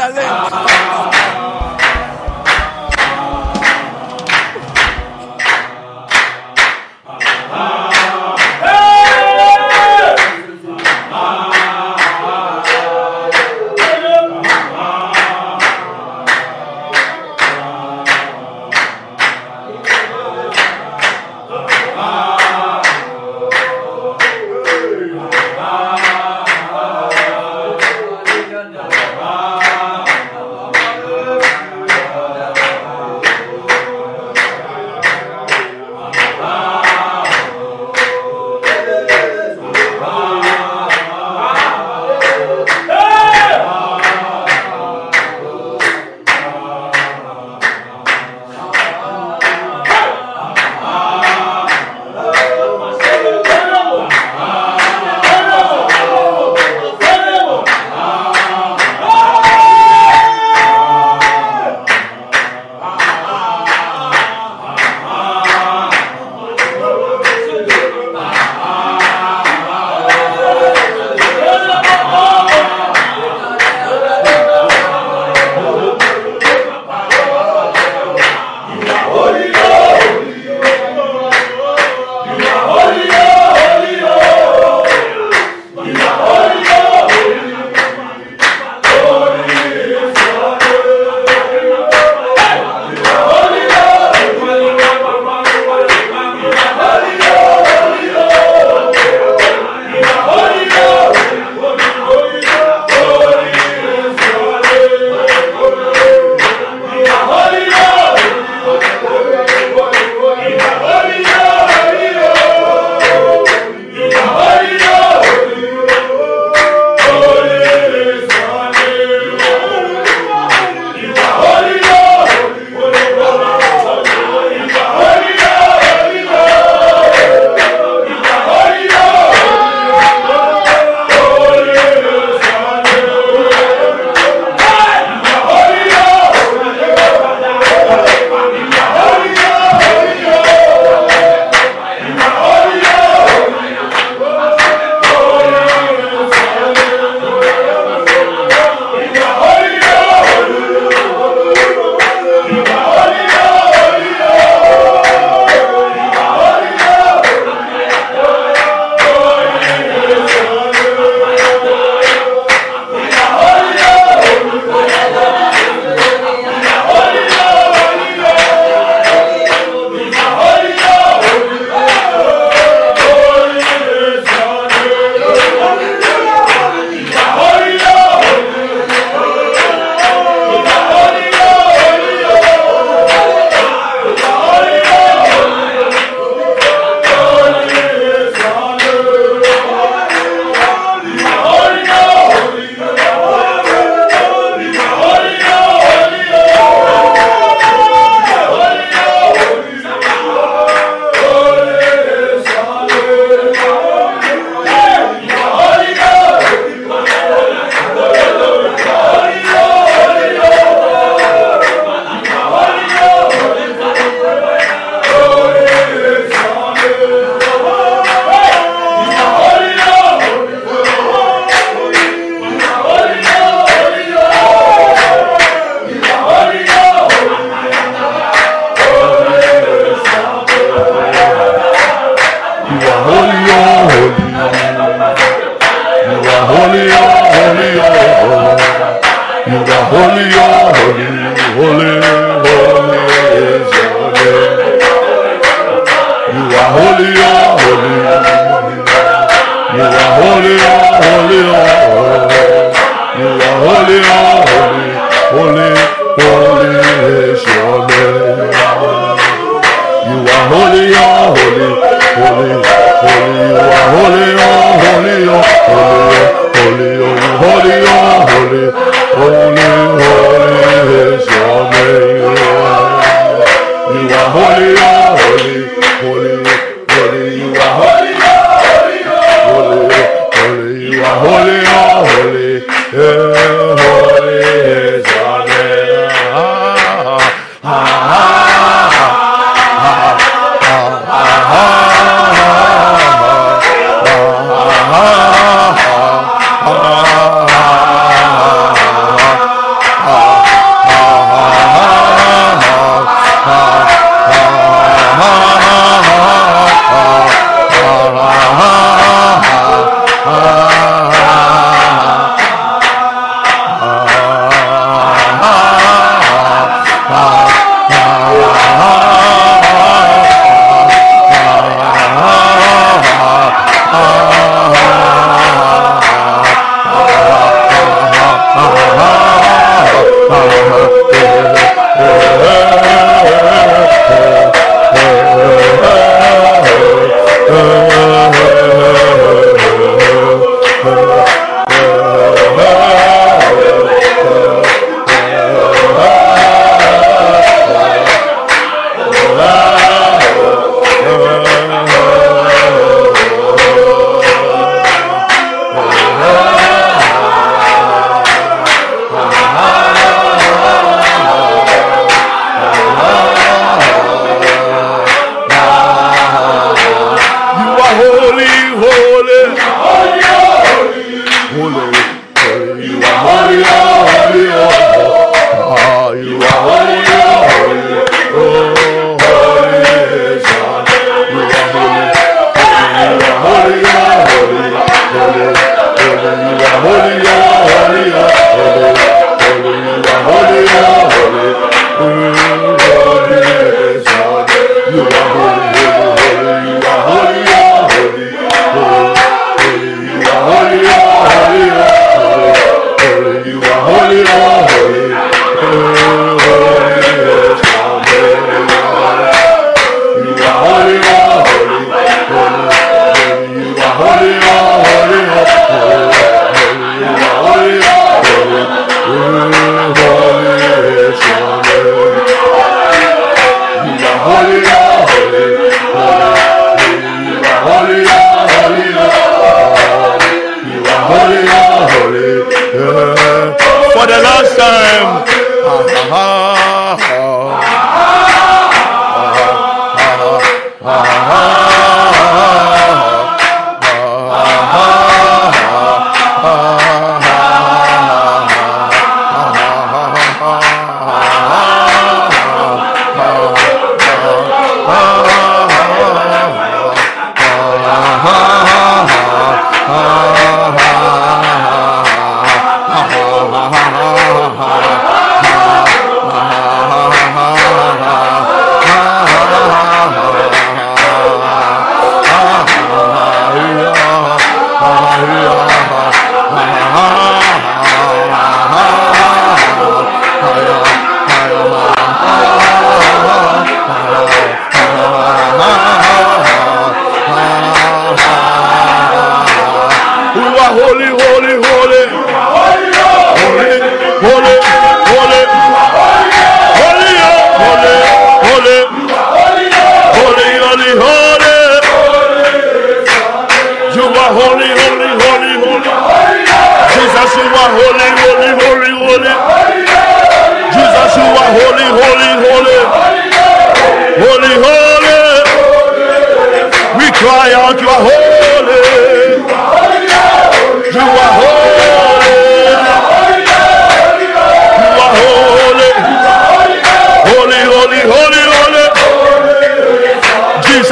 Dale.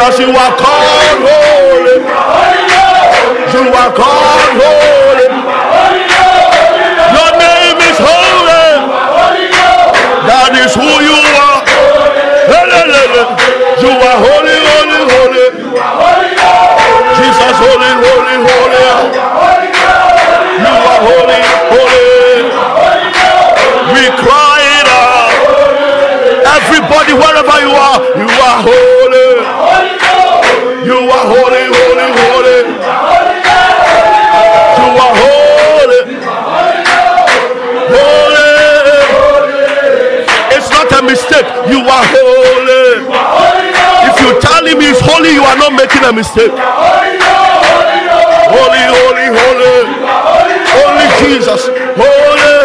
Because you are called holy. You are called holy. Your name is holy. That is who you are. You are holy, holy, holy. Jesus, holy, holy, holy. You are holy, holy. We cry it out. Everybody, wherever you are, you are holy. mistake. You are holy if you tell him he's holy, you are not making a mistake. Holy, holy, holy. Holy Jesus. Holy.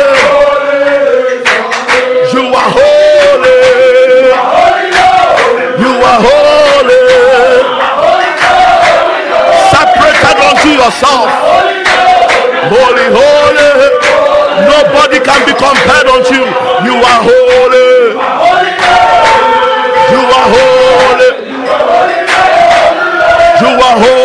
You are holy. You are holy. Separated unto yourself. Holy, holy. Nobody can be compared unto you. You are holy. Yahweh.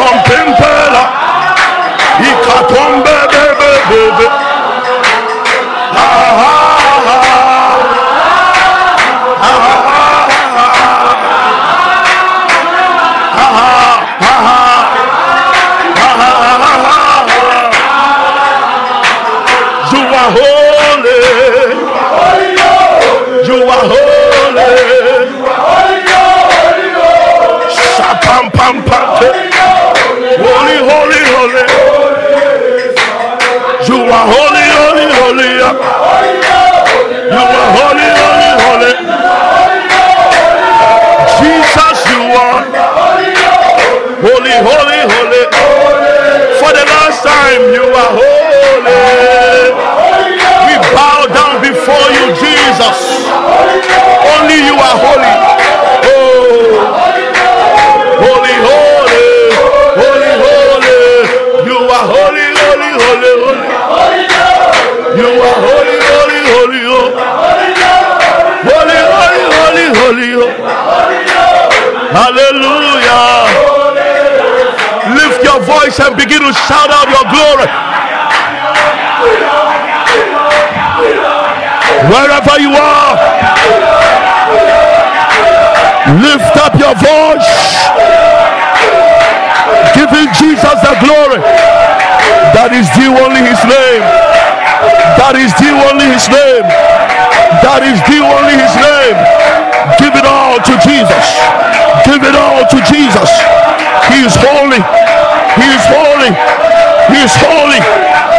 Pantom to shout out your glory. Wherever you are, lift up your voice, giving Jesus the glory that is due only his name. That is due only his name. That is due only his name. Give it all to Jesus. Give it all to Jesus. He is holy. He is holy. He is holy.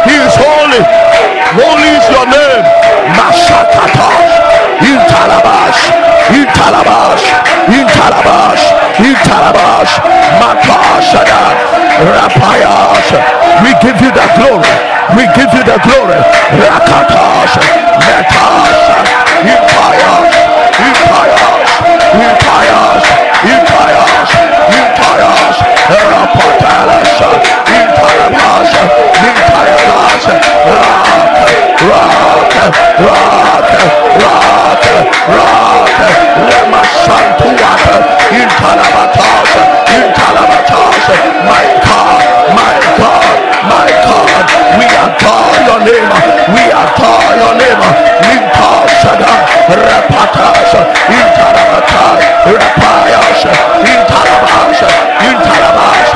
He is holy. Holy is your name. Mashakatash. In Talabash. In Talabash. In Talabash. In Talabash. Makashada. Rapayash. We give you the glory. We give you the glory. Rakatash. Metash. Impayash. Impayash. Impayash. Impayash. Impayash. Rapatalash. Imparabash. Imparabash. Rock. Rock. Rock. Rock. Rock. Lemasantuat. Impalabatash. Impalabatash. My God. My God. My God. We adore your name. We adore your name. Limpashada. Rapatash. Impalabatash. Rapayash. Intalabash. Intalabash.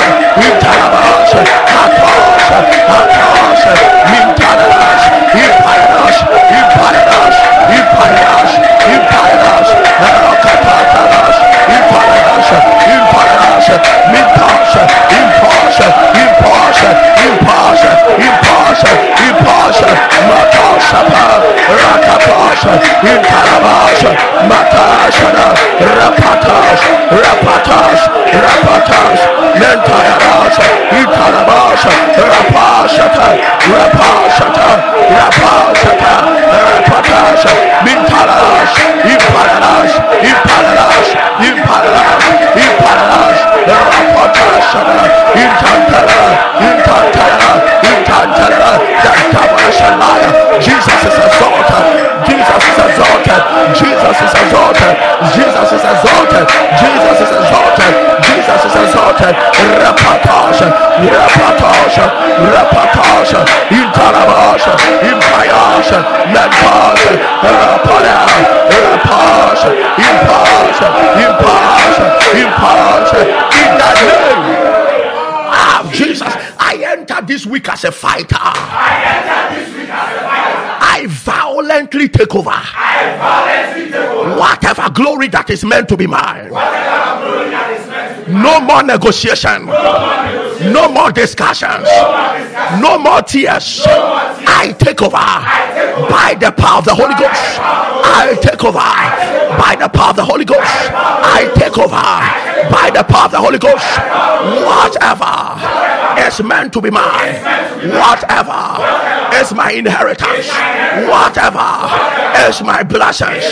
Intalabash. Hatash. Hatash. Mintalabash. Imparash. Imparash. Imparash. Imparash. Rakatatash. Imparash. Imparash. Mintash. Impash. Impash. Impash. Impash. Impash. Matashapa. Rakapash. Intalabash. Matashana. Rapatash. Rapatash. Rapatash. Mentayarash. Intalabash. Rapashata. Rapashata. Rapashata. Rapatash. Mintalash. Impalash. Impalash. Impalash. Impalash. Rapatashana. Intantala. Intantala. Intantala. That devil enter this week as a fighter. I violently take over. Whatever glory that is meant to be mine. No more negotiation. No more discussions. No more tears. I take over by the power of the Holy Ghost. I take over by the power of the Holy Ghost. I take over by the power of the Holy Ghost. Whatever is meant to be mine, whatever is my inheritance, whatever is my blessings,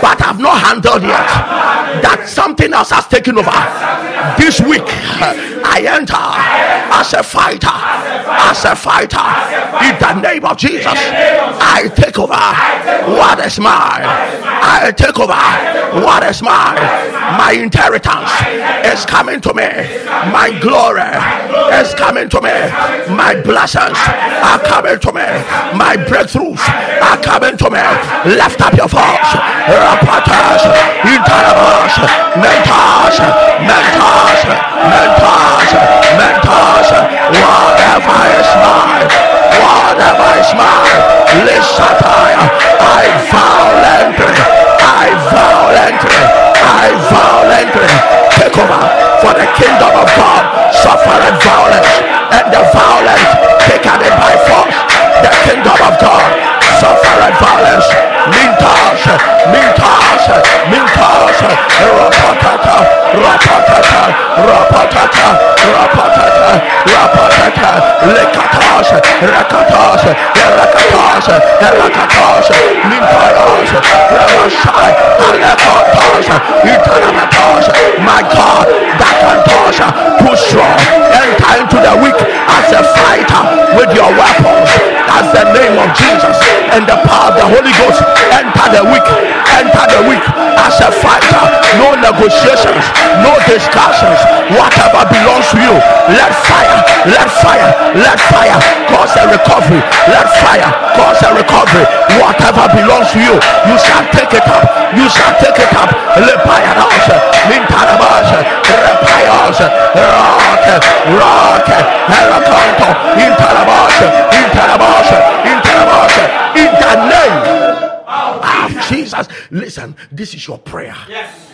but I've not handled yet, that something else has taken over. This week, I enter as a fighter, as a fighter, in the name of Jesus. I take over what is mine. I take over what is mine. My inheritance is coming to me. My glory is coming to me. My blessings are coming to me. My breakthroughs are coming to me. Lift up your voice. Rapatas, Intarabash, Mentas, Mentas, Mentas, Mentas, whatever is mine, whatever is mine, Lishataya, I violently, I violently, I violently take over for the kingdom of God, suffered violence, and the violence taken it by force. The kingdom of God, suffered violence, mintas, mintas, mintas, rapatata, rapatata, rapatata, rapatata, rapatata, lekatas, rakatas, rakatas, rakatas, mintas, ramashai, alekatas, itanamatas, my God, that can touch, too strong, enter into the weak as a fighter with your weapons, as the name of Jesus. And the power of the Holy Ghost, enter the weak, enter the weak. As a fighter, no negotiations, no discussions, whatever belongs to you, let fire, let fire, let fire cause a recovery, let fire cause a recovery, whatever belongs to you, you shall take it up, you shall take it up, Lepayadas, Mintarabas, Repayas, Rock, Heracanto, Intarabas, Intarabas, Intarabas, in the name of Jesus. Listen, this is your prayer. Yes.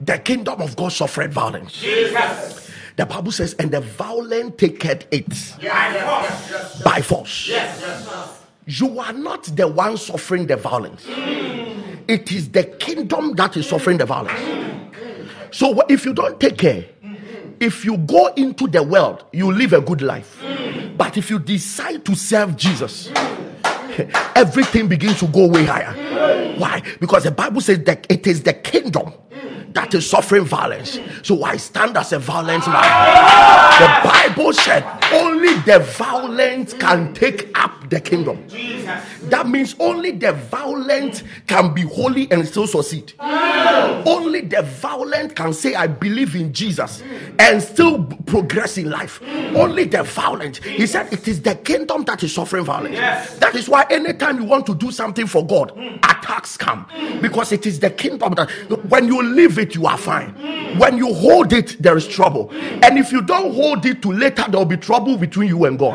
The kingdom of God suffered violence. Jesus. The Bible says, and the violent taketh it Yes. by force. Yes. You are not the one suffering the violence. It is the kingdom that is suffering the violence. So if you don't take care, if you go into the world, you live a good life. But if you decide to serve Jesus, everything begins to go way higher. Why? Because the Bible says that it is the kingdom that is suffering violence. So I stand as a violent man. The Bible said only the violent can take up the kingdom. That means only the violent can be holy and still succeed. Only the violent can say, I believe in Jesus and still progress in life. Only the violent. He said, It is the kingdom that is suffering violence. That is why anytime you want to do something for God, attacks come because it is the kingdom that when you leave it, you are fine. When you hold it, there is trouble. And if you don't hold it to later, there will be trouble between you and God.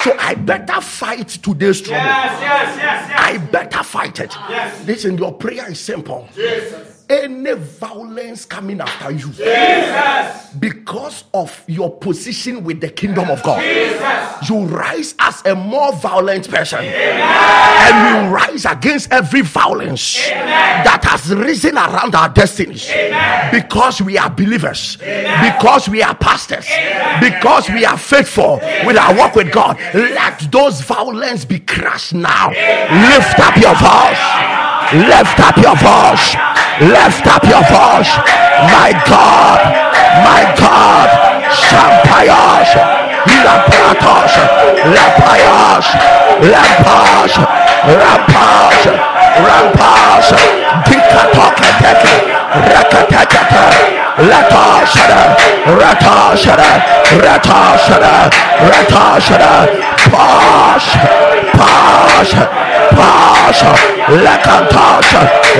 So I better fight today's trouble. Yes. Yes. Yes. Yes. I better fight it. Yes. Listen, your prayer is simple. Any violence coming after you. Jesus. because of your position with the kingdom of God, Jesus. you rise as a more violent person. And you rise against every violence that has risen around our destinies. Because we are believers, because we are pastors, because we are faithful with our work with God. Let those violence be crushed now. Lift up your voice. Lift up your voice. Lift up your voice. My God, my God, Shampayash, Lapratos, Lapayas, Lampash, Rampash, Rampash, Dikatokateke, Rakatakata, Latashada, Ratashada, Ratashada, Ratashada, Pash, Pash, Pash, Lakantash,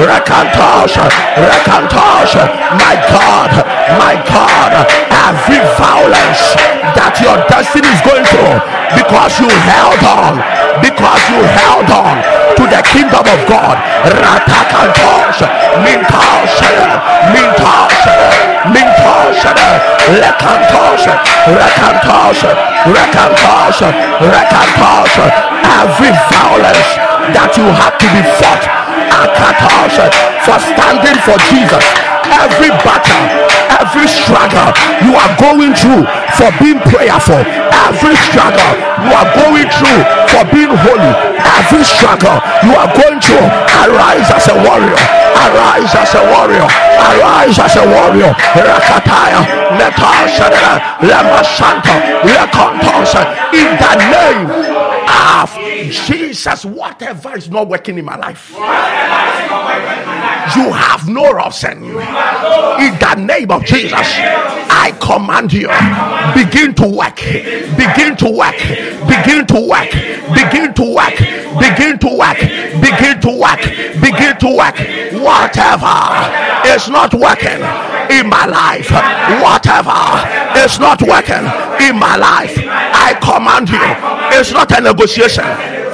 Rakantash, Rakantash, my God, my God, every violence that your destiny is going through because you held on, because you held on to the kingdom of God. Ratakantosh, Mintosh, Mintosh, Mintosh, Lakantosh, Rakantosh, Rakantosh, Rakantosh, every violence that you have to be fought. Akatosh, for standing for Jesus. every battle, every struggle you are going through for being prayerful, every struggle you are going through for being holy, every struggle you are going through, arise as a warrior, arise as a warrior, arise as a warrior. Rakataya, in the name of Jesus, whatever is not working in my life you have no option. In the name of Jesus, I command you begin to work, begin to work, begin to work, begin to work, begin to work, begin to work, begin to work. Whatever is not working in my life, whatever is not working in my life, I command you. It's not a negotiation.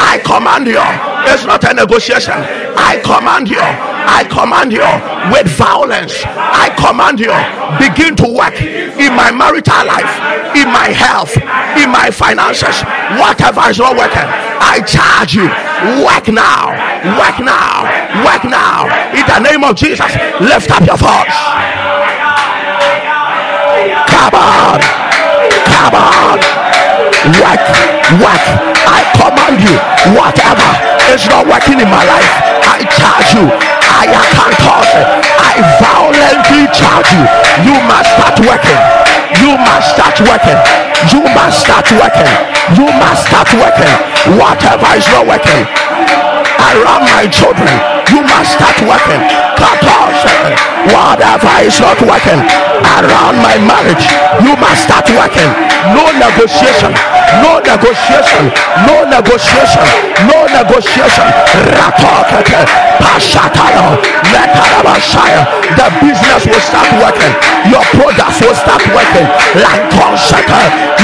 I command you. It's not a negotiation. I command you I command you with violence. I command you begin to work in my marital life, in my health, in my finances. Whatever is not working, I charge you. Work now, work now, work now. In the name of Jesus, lift up your voice. Come on, come on, work, work. I command you, whatever is not working in my life, I charge you I can't toss I violently charge you. You must start working. You must start working. You must start working. You must start working. Whatever is not working around my children, you must start working. Cut off whatever is not working around my marriage, you must start working. No negotiation. No negotiation, no negotiation, no negotiation. The business will start working, your products will start working.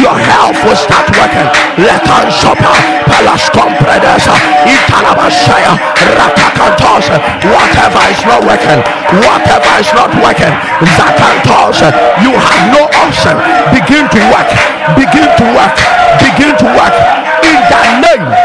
Your health will start working. Leton Shopper, Palas Compredesa, Italabashaya, Ratakantos, whatever is not working, whatever is not working, Zakantos, you have no option. Begin to work, begin to work begin to work in the name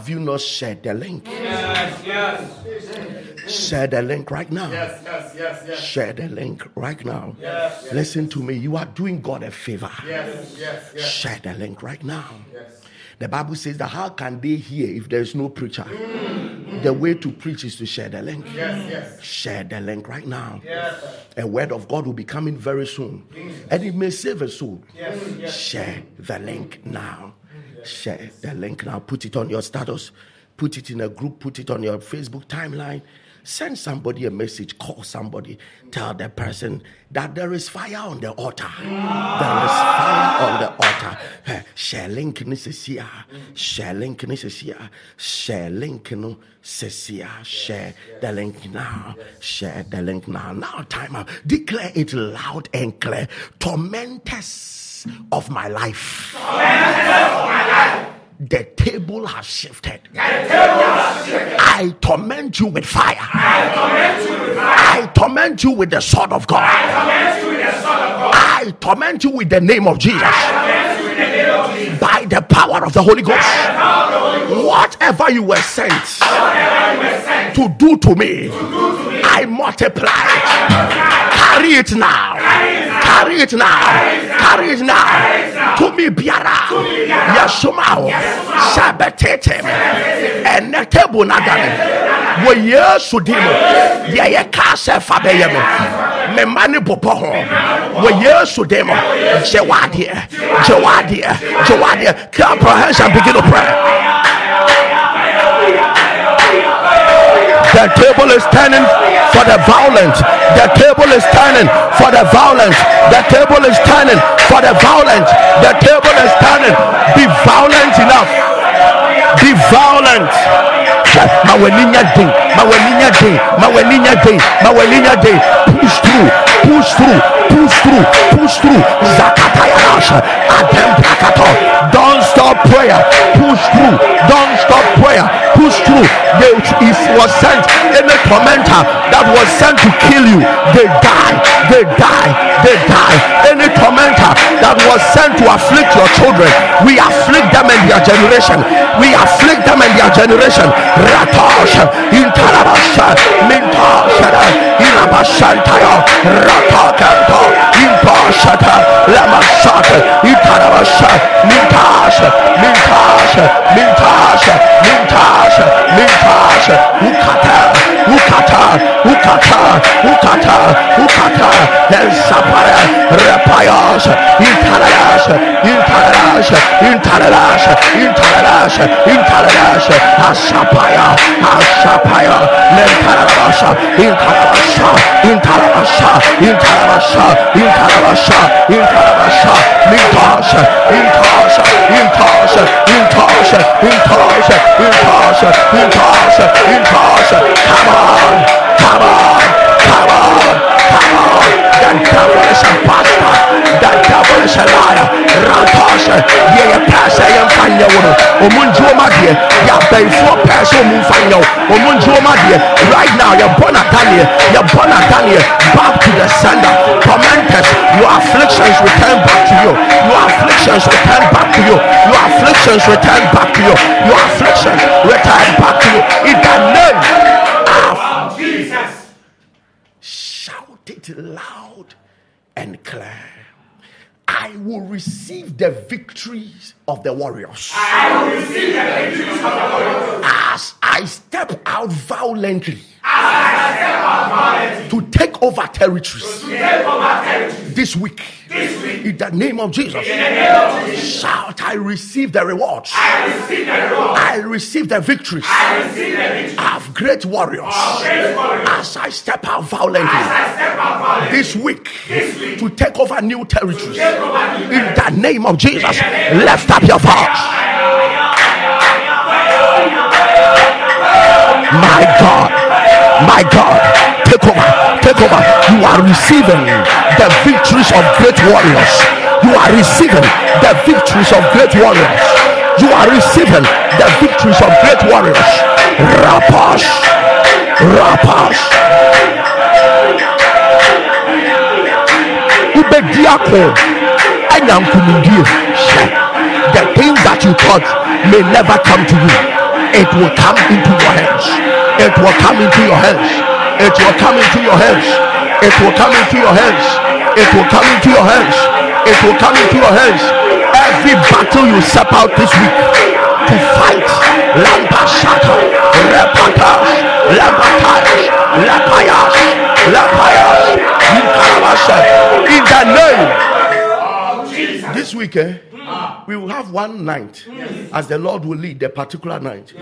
have you not shared the link? Yes, yes. Share the link right now. Yes, yes, yes, yes. Share the link right now. Yes, yes. Listen to me. You are doing God a favor. Yes, yes, yes. Share the link right now. Yes. The Bible says that how can they hear if there is no preacher? Mm-hmm. The way to preach is to share the link. Yes, yes. Share the link right now. Yes. A word of God will be coming very soon. And it may save a soul. Yes, yes. Share the link now. Share the link now. Put it on your status. Put it in a group. Put it on your Facebook timeline Send somebody a message, call somebody, tell the person that there is fire on the altar. There is fire on the altar. Share link ni. Share link ni. Share link no. Share the link now. Share the link now. Now time out. Declare it loud and clear. Tormentors of my life. Of my life the table has shifted. Table has shifted. I torment you with fire. I torment you with fire. I torment you with the sword of God. I torment you with the sword of God. I torment you with the name of Jesus. By the power of the Holy Ghost. Whatever you were sent, to, do to me, I multiply Carry it now. Carry it now. Carry it now. To me, Biara. Yasumao. Sabatete. And Netebu Nadane. Wɔ Yesu di mu. Yɛyɛ kaa sɛ fa bɛyɛ me. Ne bobɔ ho. Wɔ Yesu di mu. Gye wadeɛ. Gye wadeɛ. Gye wadeɛ. Clap your hands and begin to pray. The table is turning for the violent. The table is turning for the violent. The table is turning for the violent. The table is turning. Be violent enough. Be violent. Mawaninya day. Mawaninya day. Mawaninya day. Mawaninya day. Push through. Push through. Push through. Push through. Zakatayasha. Adem Prakato. Don't stop prayer. Push through. Don't stop prayer. Push through. They, if was sent any tormentor that was sent to kill you, they die, they die, they die. Any tormentor that was sent to afflict your children, we afflict them and their generation. We afflict them and their generation. Ratosh, Intarabasha, Mintosh, Rabashantaya, Ratakanta, Impashata, Lamasata, Itarabasha, Mintasha, Mintasha, Mintasha, Mintasha, Mintasha, Ukata, Ukata, Ukata, Ukata, Ukata, El Sapara, Rapayas, Intaralas, Intaralas, Intaralas, Intaralas, Intaralas, Asapaya, Asapaya, Mentarabasha, Intarabasha, Intarabasha, Intarabasha, Intarabasha, Intarabasha, Mintasha, Intasha, Intasha, Intasha, Intasha, Intasha, Intasha, Intasha, come on, come on, come on, come on, the devil is a bastard, the devil is a liar, Rantasha, yeah, pastor, you. Find your woman, Omunjo, my dear, ya pay for pastor, Mufanyo, Omunjo, my dear, right now, you're born at Daniel, you're born at Daniel, back to the sender, tormentors, your afflictions return back to you, your afflictions return back to you, your afflictions return back to you, your afflictions return back to you, in the name of Jesus. shout it loud and clear. I will receive the victories of the warriors. I will the of the Lord. as I step out violently As I step out violently to take over territories. Take over territory this week. this week, In the name of Jesus, name of Jesus, shout, I receive the rewards. I receive the reward. I receive the victories. I receive the victory of great warriors. Of great warriors. as I step out violently. Step out violently. This week. This week. To take over new territories. over new In the name of Jesus, lift up your voice. My God, my God, take over, take over. You are receiving the victories of great warriors. You are receiving the victories of great warriors. You are receiving the victories of great warriors. Rapash, rapash. Ubediako, Anyankumudie. The things that you thought may never come to you, it will come into your hands. It will come into your hands. It will come into your hands. It will come into your hands. It will come into your hands. It will come into your hands. Every battle you step out this week to fight, Lampashata, Repatash, Lampatash, Lapayas, Inkarabasha. In the name of Jesus. this week, eh, Ah. we will have one night as the Lord will lead the particular night.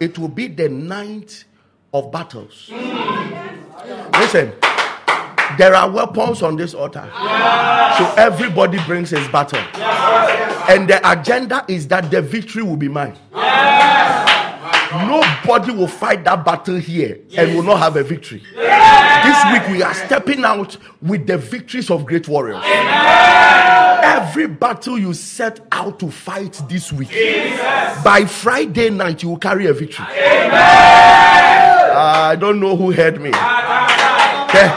It will be the night of battles. Mm. Listen, there are weapons on this altar. So everybody brings his battle. And the agenda is that the victory will be mine. Nobody will fight that battle here and will not have a victory. This week we are stepping out with the victories of great warriors. Every battle you set out to fight this week, by Friday night you will carry a victory. I don't know who heard me. Okay.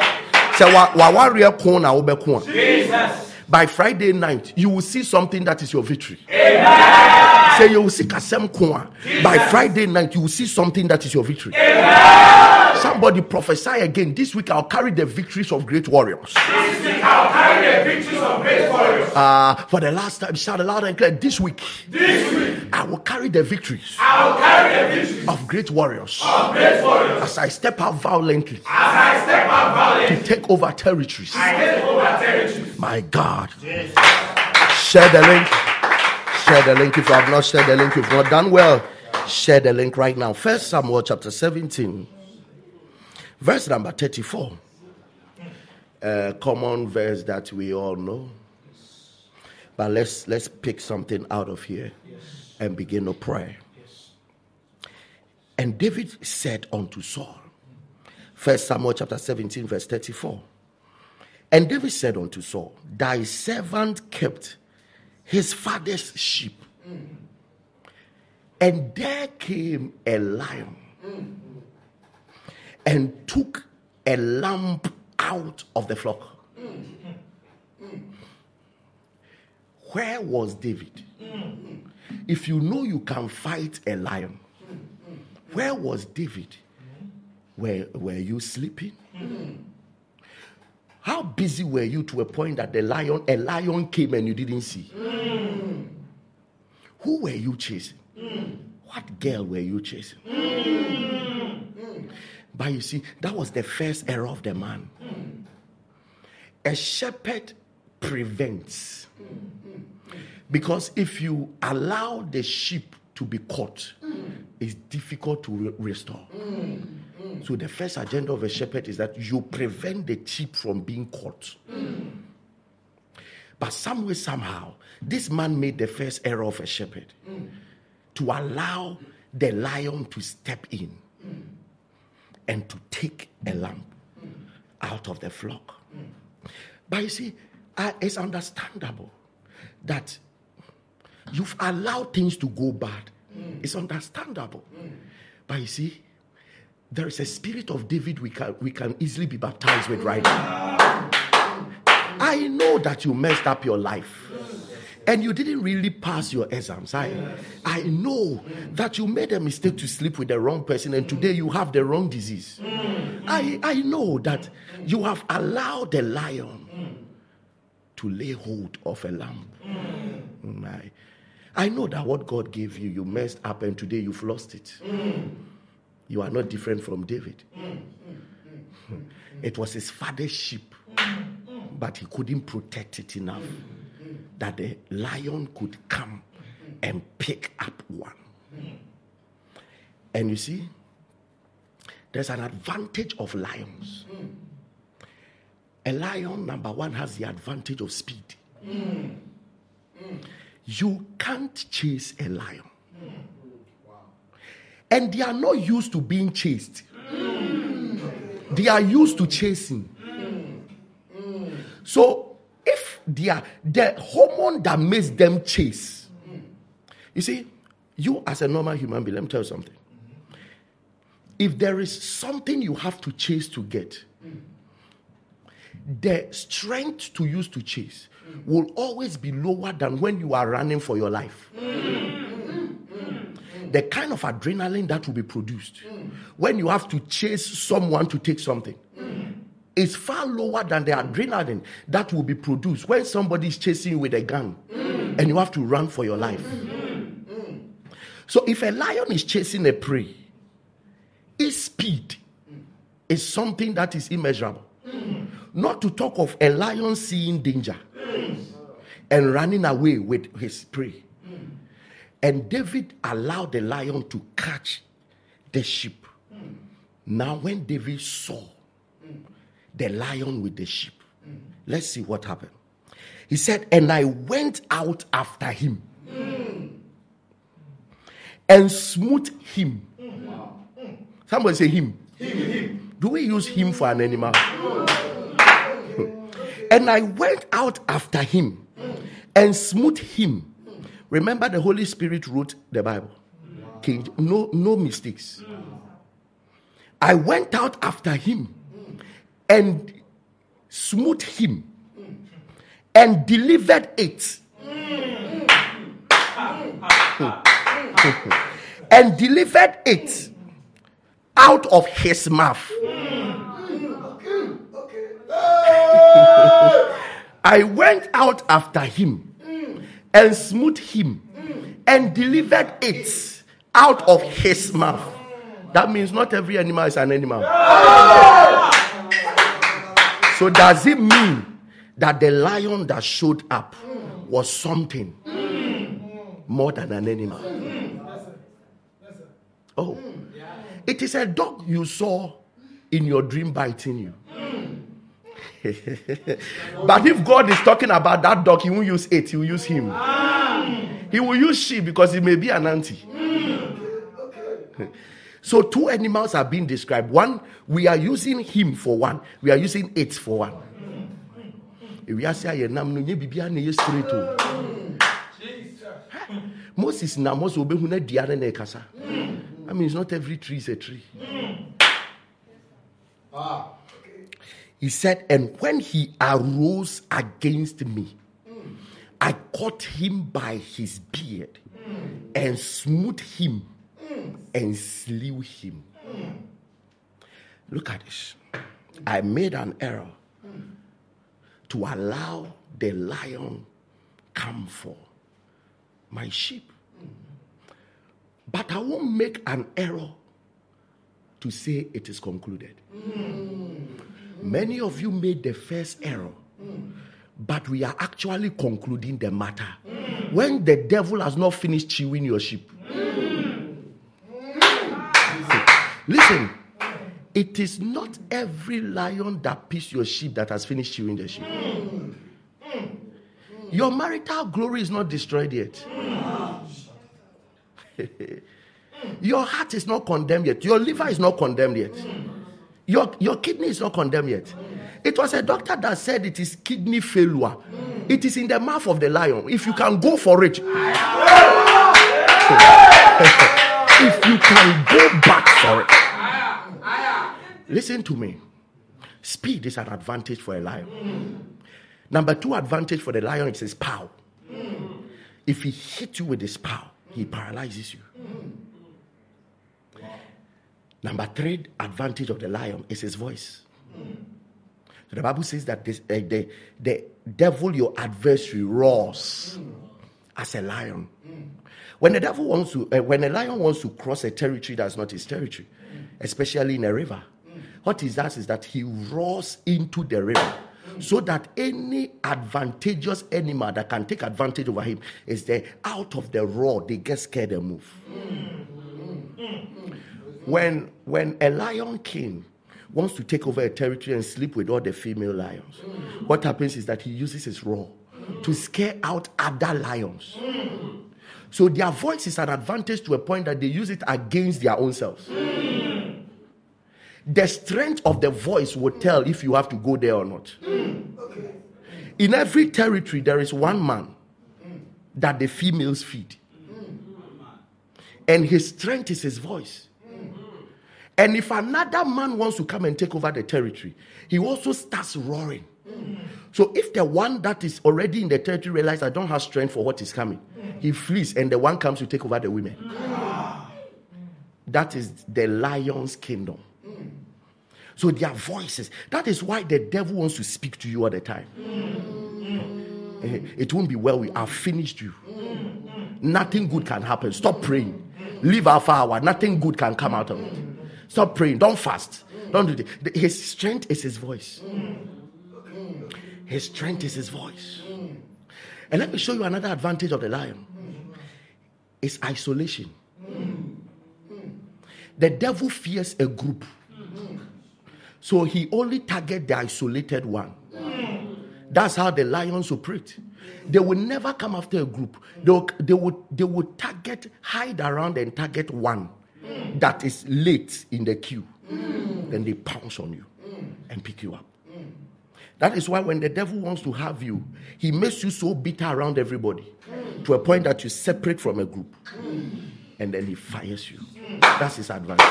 Jesus. By Friday night, you will see something that is your victory. Say you will see kasem ko a. By Friday night, you will see something that is your victory. Somebody prophesy again. This week I'll carry the victories of great warriors. This week I'll carry the victories of great warriors. Uh, for the last time, shout aloud and clear. This week This week I will carry the victories I will carry the victories of great warriors of great warriors. as I step out violently As I step out violently, to take over territories. I take over territories. My God. Share the link. Share the link. If you have not shared the link, you've not done well, share the link right now. First Samuel chapter 17, verse number 34. A common verse that we all know. But let's let's pick something out of here and begin to pray. And David said unto Saul, First Samuel chapter 17, verse 34. And David said unto Saul, Thy servant kept his father's sheep. And there came a lion and took a lamb out of the flock. Where was David? If you know you can fight a lion, where was David? Were, were you sleeping? How busy were you to a point that the lion, a lion came and you didn't see? Mm. Who were you chasing? Mm. What girl were you chasing? Mm. But you see, that was the first error of the man. A shepherd prevents. Because if you allow the sheep to be caught, it's difficult to re- restore. So the first agenda of a shepherd is that you prevent the sheep from being caught. But some somehow, this man made the first error of a shepherd to allow the lion to step in and to take a lamb out of the flock. But you see, uh, it's understandable that you've allowed things to go bad. It's understandable. But you see, there is a spirit of David we can, we can easily be baptized with right now. I know that you messed up your life and you didn't really pass your exams. I, I know that you made a mistake to sleep with the wrong person and today you have the wrong disease. I, I know that you have allowed the lion to lay hold of a lamb. Mm, I, I know that what God gave you, you messed up and today you've lost it. You are not different from David. It was his father's sheep, but he couldn't protect it enough that the lion could come and pick up one. And you see, there's an advantage of lions. A lion, number one, has the advantage of speed. You can't chase a lion. And they are not used to being chased, they are used to chasing. So, if they are the hormone that makes them chase, you see, you as a normal human being, let me tell you something. If there is something you have to chase to get, the strength to use to chase will always be lower than when you are running for your life. The kind of adrenaline that will be produced when you have to chase someone to take something is far lower than the adrenaline that will be produced when somebody is chasing you with a gun and you have to run for your life. So if a lion is chasing a prey, its speed is something that is immeasurable. Not to talk of a lion seeing danger and running away with his prey. And David allowed the lion to catch the sheep. Now, when David saw the lion with the sheep, let's see what happened. He said, And I went out after him and smote him. Somebody say him. Do we use him for an animal? and I went out after him and smote him. Remember, the Holy Spirit wrote the Bible. King, no, no mistakes. I went out after him and smote him and delivered it. and delivered it out of his mouth. I went out after him and smote him and delivered it out of his mouth. That means not every animal is an animal. So, does it mean that the lion that showed up was something more than an animal? Oh, it is a dog you saw in your dream biting you. but if God is talking about that dog, he won't use it, he will use him. He will use she because he may be an auntie. Mm. So two animals are being described. One, we are using him for one. We are using it for one. We are saying, straight Moses na Moses obehu na diare na ekasa. Mm. I mean, it's not every tree is a tree. Mm. Ah. He said, and when he arose against me, I caught him by his beard and smote him and slew him. Look at this. I made an error to allow the lion come for my sheep. But I won't make an error to say it is concluded. Many of you made the first error, but we are actually concluding the matter when the devil has not finished chewing your sheep. Listen, it is not every lion that picks your sheep that has finished chewing the sheep. Your marital glory is not destroyed yet. your heart is not condemned yet. Your liver is not condemned yet. Your, your kidney is not condemned yet. It was a doctor that said it is kidney failure. It is in the mouth of the lion. If you can go for it, if you can go back for it. Listen to me. Speed is an advantage for a lion. Number two advantage for the lion is his power. If he hits you with his power, he paralyzes you. Number three advantage of the lion is his voice. So the Bible says that this, uh, the, the devil, your adversary, roars as a lion. When the devil wants to, uh, when a lion wants to cross a territory that's not his territory, especially in a river, what he does is that he roars into the river so that any advantageous animal that can take advantage over him is there out of the roar they get scared and move when when a lion king wants to take over a territory and sleep with all the female lions what happens is that he uses his roar to scare out other lions so their voice is an advantage to a point that they use it against their own selves the strength of the voice will tell if you have to go there or not. In every territory, there is one man that the females feed, and his strength is his voice. And if another man wants to come and take over the territory, he also starts roaring. So if the one that is already in the territory realizes I don't have strength for what is coming, he flees, and the one comes to take over the women. That is the lion's kingdom. So their voices. That is why the devil wants to speak to you all the time. Eh, It won't be well. We have finished you. Nothing good can happen. Stop praying. Leave our hour. Nothing good can come out of it. Stop praying. Don't fast. Don't do this. His strength is his voice. His strength is his voice. And let me show you another advantage of the lion. It's isolation. The devil fears a group. So he only target the isolated one. That's how the lions operate. They will never come after a group. They will, they will, they will target, hide around and target one Mm. that is late in the queue. Mm. Then they pounce on you mm. and pick you up. That is why when the devil wants to have you, he makes you so bitter around everybody to a point that you separate from a group. And then he fires you. That's his advantage.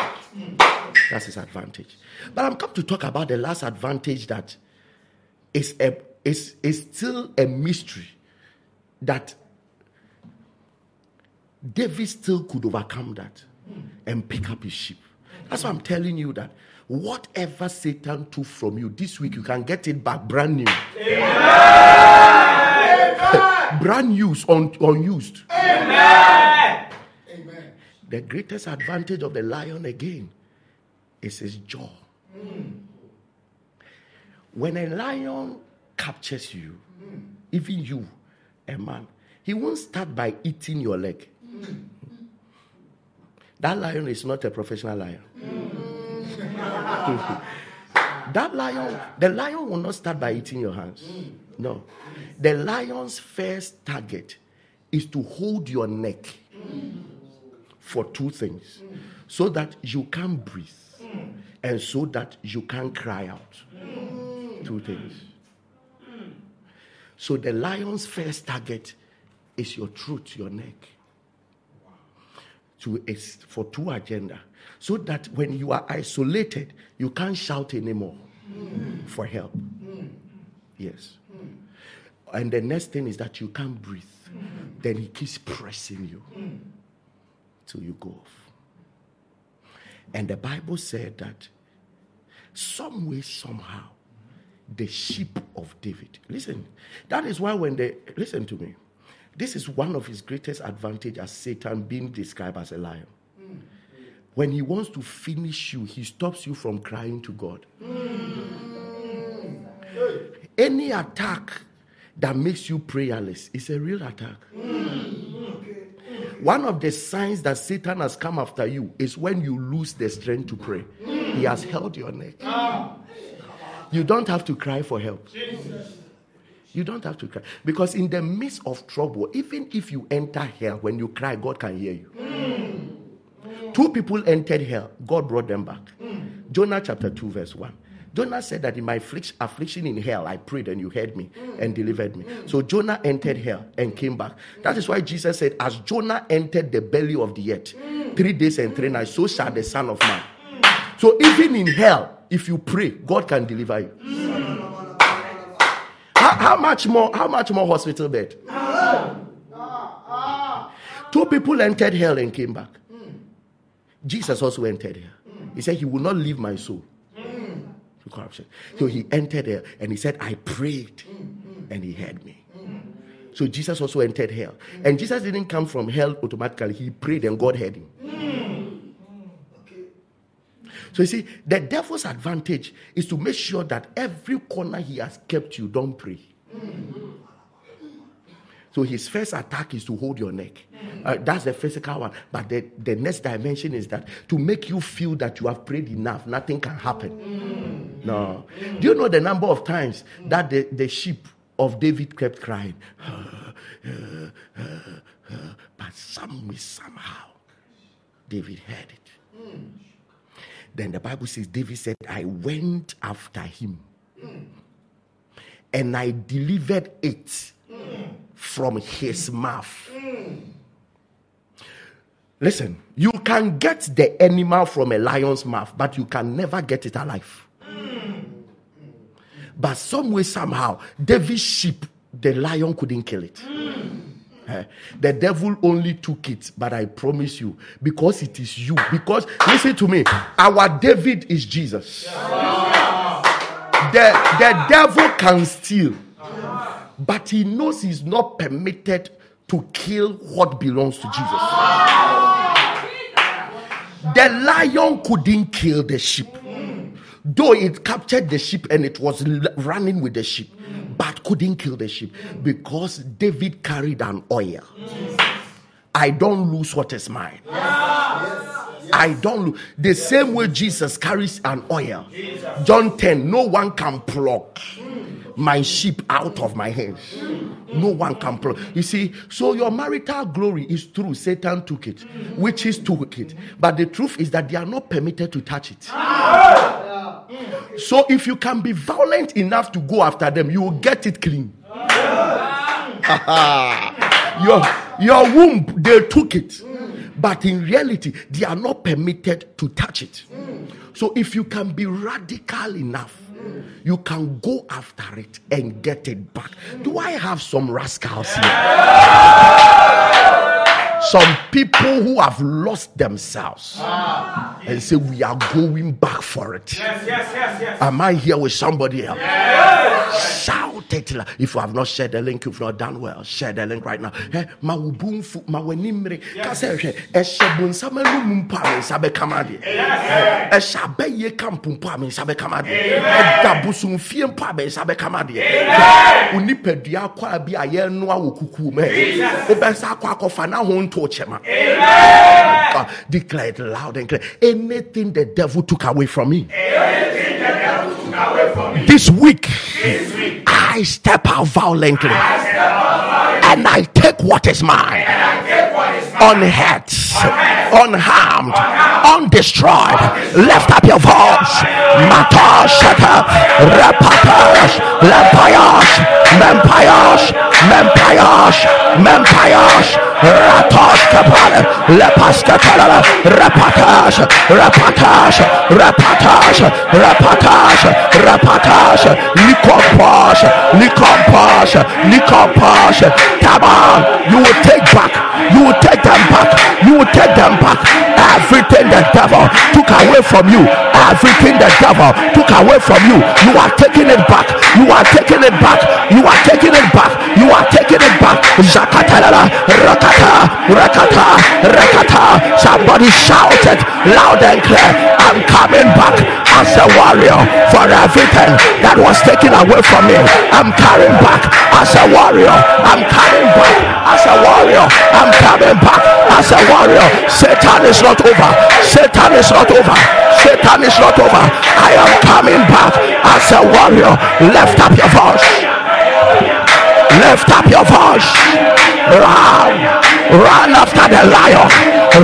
That's his advantage. But I'm come to talk about the last advantage that is a is, is still a mystery that David still could overcome that and pick up his sheep. That's why I'm telling you that whatever Satan took from you this week, you can get it back brand new. brand new, un, unused. The greatest advantage of the lion again is his jaw. When a lion captures you, even you, a man, he won't start by eating your leg. That lion is not a professional lion. that lion, the lion will not start by eating your hands. No. The lion's first target is to hold your neck for two things so that you can breathe and so that you can cry out. Two things. So the lion's first target is your throat, your neck. To for two agenda. So that when you are isolated, you can't shout anymore for help. Yes. And the next thing is that you can't breathe. Then he keeps pressing you till you go off. And the Bible said that some way, somehow, the sheep of David. Listen, that is why when they listen to me, this is one of his greatest advantage as Satan being described as a lion. When he wants to finish you, he stops you from crying to God. Any attack that makes you prayerless is a real attack. One of the signs that Satan has come after you is when you lose the strength to pray. He has held your neck. You don't have to cry for help. You don't have to cry. Because in the midst of trouble, even if you enter hell, when you cry, God can hear you. Mm. Two people entered hell, God brought them back. Mm. Jonah chapter 2, verse 1. Jonah said that in my affliction in hell, I prayed and you heard me mm. and delivered me. So Jonah entered hell and came back. That is why Jesus said, As Jonah entered the belly of the earth, three days and three nights, so shall the Son of Man. So even in hell, if you pray, God can deliver you. How, much more? How much more hospital bed? Two people entered hell and came back. Jesus also entered here. He said, He will not leave my soul to corruption. So he entered there and he said, I prayed and he heard me. So Jesus also entered hell. And Jesus didn't come from hell automatically. He prayed and God heard him. So you see, the devil's advantage is to make sure that every corner he has kept you, don't pray. So his first attack is to hold your neck. Uh, that's the physical one. But the, the next dimension is that to make you feel that you have prayed enough, nothing can happen. No. Do you know the number of times that the, the sheep of David kept crying? but some way, somehow, David heard it. Then the Bible says, David said, I went after him and I delivered it from his mouth. Listen, you can get the animal from a lion's mouth, but you can never get it alive. But some way, somehow, David's sheep, the lion couldn't kill it. Eh, The devil only took it, but I promise you, because it is you. Because listen to me, our David is Jesus. The, the devil can steal, but he knows he's not permitted to kill what belongs to Jesus. The lion couldn't kill the sheep, though it captured the sheep and it was running with the sheep, but couldn't kill the sheep because David carried an oil. I don't lose what is mine. I don't lose. The same way Jesus carries an oil. John 10 No one can pluck my sheep out of my hands. No one can pluck. You see, so your marital glory is true. Satan took it, witches took it. But the truth is that they are not permitted to touch it. So if you can be violent enough to go after them, you will get it clean. your, your womb, they took it. But in reality, they are not permitted to touch it. So if you can be radical enough, you can go after it and get it back. Do I have some rascals here? Some people who have lost themselves and say, We are going back for it. Yes, yes, yes, yes. Am I here with somebody else? Shout it. If you have not shared the link, you've not done well. Share the link right now. Eh, ma nto kyɛma. Uh, declare it loud and clear. Anything the devil took Away from me. This week, This week, I step out violently I step out violently. and I take what is mine, and I take what is mine. unhurt, unharmed, undestroyed. Lift up your voice. Matashata, Rapatash, Lampayash, Mempayash, Mempayash, Mempayash. Ratos kapala, lepas kapala, rapatash, rapatash, rapatash, rapatash, rapatash, likompash, likompash, likompash, Come. You will take back. You will take them back. You will take them back. Everything the devil took away from you. Everything the devil took away from you. You are taking it back. You are taking it back. You are taking it back. You are taking it back. Zakatalala. Rakata. Rakata. Rakata. Somebody shouted loud and clear. I'm coming back as a warrior for everything that was taken away from me. I'm coming back as a warrior. I'm coming back as a warrior. I'm coming back as a warrior. Satan is not over. Satan is not over. Satan is not over. I am coming back as a warrior. Lift up your voice. Lift up your voice. Run. Run after the lion.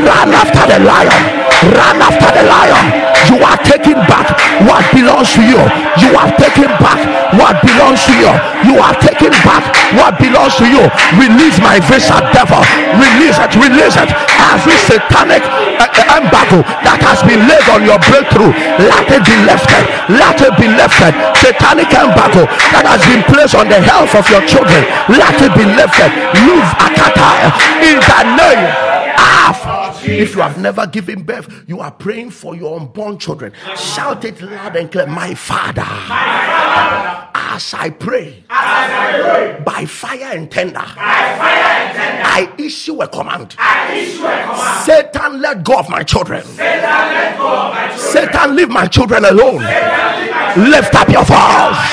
Run after the lion. Run after the lion. You are taking back what belongs to you. You are taking back what belongs to you. You are taking back what belongs to you. Release my visa, devil. Release it. Release it. Every satanic uh, uh, embargo that has been laid on your breakthrough, let it be lifted. Let it be lifted. Satanic embargo that has been placed on the health of your children, let it be lifted. Move Akata in the name of if you have never given birth, you are praying for your unborn children. Shout it loud and clear, My Father. As I pray, by fire and tender, I issue a command. Satan, let go of my children. Satan, leave my children alone. Lift up your voice.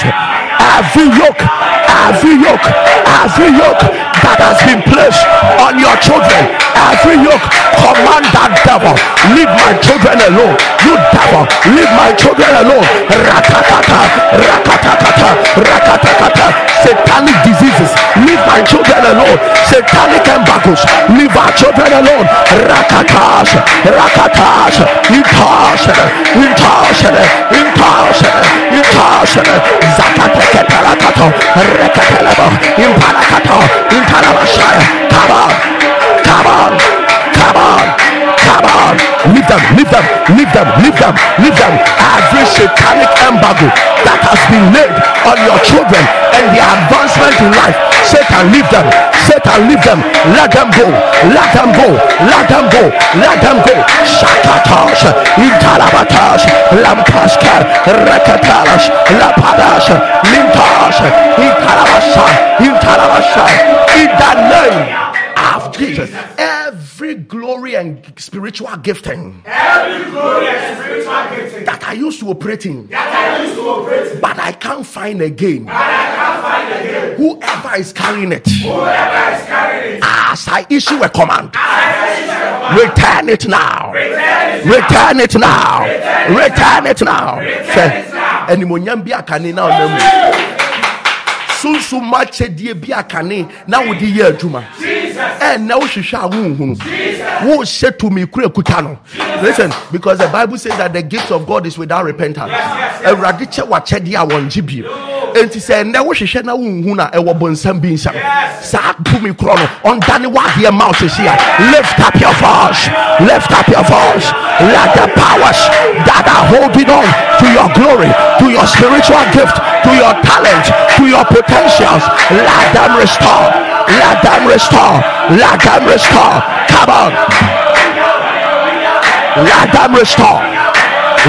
Every yoke, every yoke, every yoke that has been placed on your children, every yoke, command that devil, leave my children alone. You devil, leave my children alone. Rakatata, rakatakata, rakatakata. Satanic diseases, leave my children alone. Satanic embargoes, leave our children alone. Rakatash, rakatash, intash, intash, intash, intash, zakate parakato, rekatalabo, imparakato, imparabashaya. Come on, come on, come on, come on. Leave them, leave them, leave them, leave them, leave them. Every satanic embargo that has been laid on your children and their advancement in life. Satan, leave them. Satan, leave them. Let them go. Let them go. Let them go. Let them go. Shakatash, Intalabatash, Lampaskar, Rekatash, Lapadash, Lintash, Intalabasha, Intalabasha. In the name Jesus. Every glory and spiritual gifting Every glory and spiritual gifting that I used to operate in, that I used to operate in, but I can't find again. but I can't find again. Whoever is carrying it, Whoever is carrying it, as I issue a command, I issue a command. return it now. Return it Return it now. Return it now. Return it now. animonyam bi akane na ɔnam mu sunsum akyɛdeɛ bi akane na wode yɛ adwuma ɛnna eh, wohwehwɛ a wonhunu wohyɛ tumi kura kuta no. Listen because the bible says that the gift of god is without repentance. Awurade kyɛ wakyɛdeɛ a wɔngye bio. Enti sɛ ɛnnɛ wohwehwɛ na wonhu na ɛwɔ bonsam bi nsam saa tumi korɔ no ɔndane wadeɛ ma sesi a. Lift up your voice. Lift up your voice. Let the powers that are holding on to your glory to your spiritual gift to your talent to your potentials let them restore let them restore let them restore come on let them restore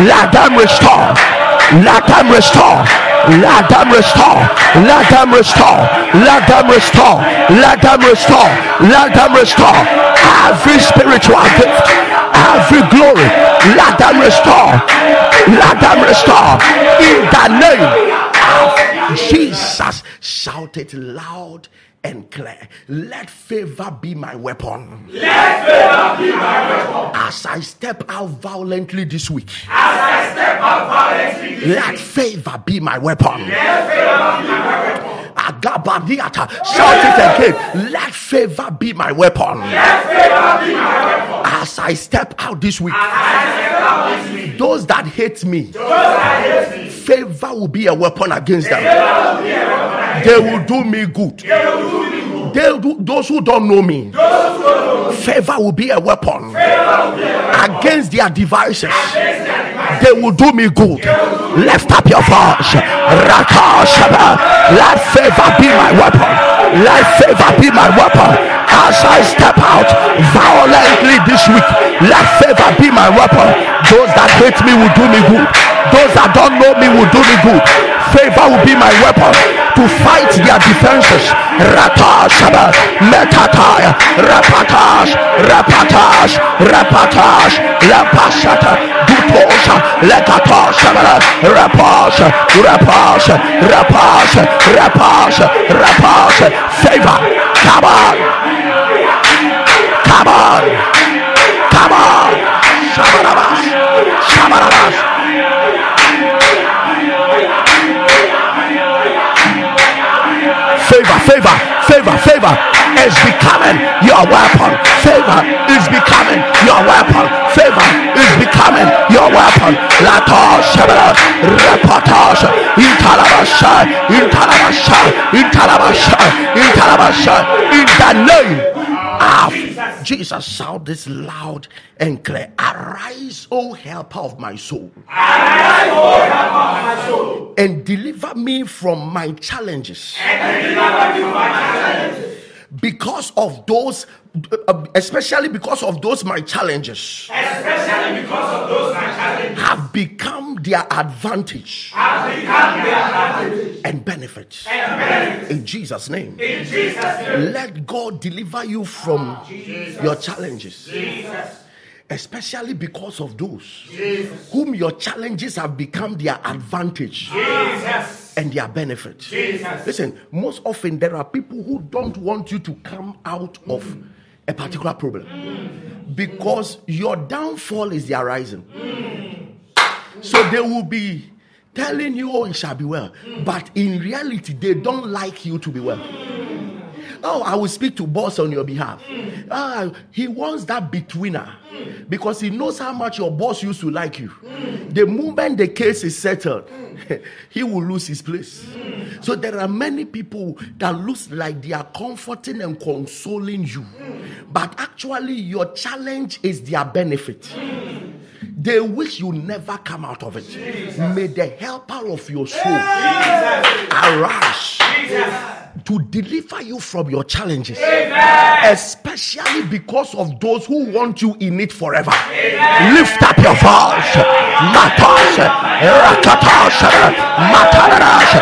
let them restore let them restore let them restore let them restore let them restore let them restore let them restore every spiritual gift every glory let them restore let them restore in the name of jesus shout it loud and clear let favor be my weapon Let favor be my weapon. as i step out violently this week As I step out violently, let favor be my weapon let favor be my weapon. Agabadiata. Shout it again. Let favor be my weapon. Let favor be my weapon. As I step out this week, As I step out this week, those that hate me, those that hate me, favor will be a weapon against them. Favor will be a weapon. They will do me good. They do me good. They those who don't know me, don't know me, favor will be a weapon be a weapon. against their devices. Against their devices. They will do me good. Lift up your voice. Let favor be my weapon. Let favor be my weapon as I step out violently this week. Let favor be my weapon. Those that hate me will do me good. Those that don't know me will do me good. Favor will be my weapon to fight their defenses. Ratashaba, metataya, rapatash, rapatash, rapatash, lapashata, dutosha, lekatosha, rapash, rapash, rapash, rapash, rapash, favor, come on, come on, come on, shabarabash, shabarabash. Favor, is becoming your weapon. Favor is becoming your weapon. Favor is becoming your weapon. Latosh, repatosh, intalabasha, intalabasha, intalabasha, intalabasha, in the name of Jesus. Shout this loud and clear. Arise, O helper of my soul Arise, O helper of my soul. And deliver me from my challenges. and deliver me from my challenges. Because of those, uh, especially because of those my challenges, Especially because of those my challenges have become their advantage have become their advantage and benefit. and benefit. In Jesus' name, In Jesus' name. let God deliver you from your challenges, Jesus. Especially because of those Jesus. whom your challenges have become their advantage Jesus. and their benefit. Jesus. Listen, most often there are people who don't want you to come out of a particular problem because your downfall is their rising. So they will be telling you, oh, it shall be well. But in reality, they don't like you to be well. Oh, I will speak to boss on your behalf. Ah, he wants that betweener because he knows how much your boss used to like you. The moment the case is settled, he will lose his place. So there are many people that looks like they are comforting and consoling you, but actually your challenge is their benefit. They wish you never come out of it. May the helper of your soul arise to deliver you from your challenges, especially because of those who want you in it forever. Lift up your voice. Matash, rakatash, matarash,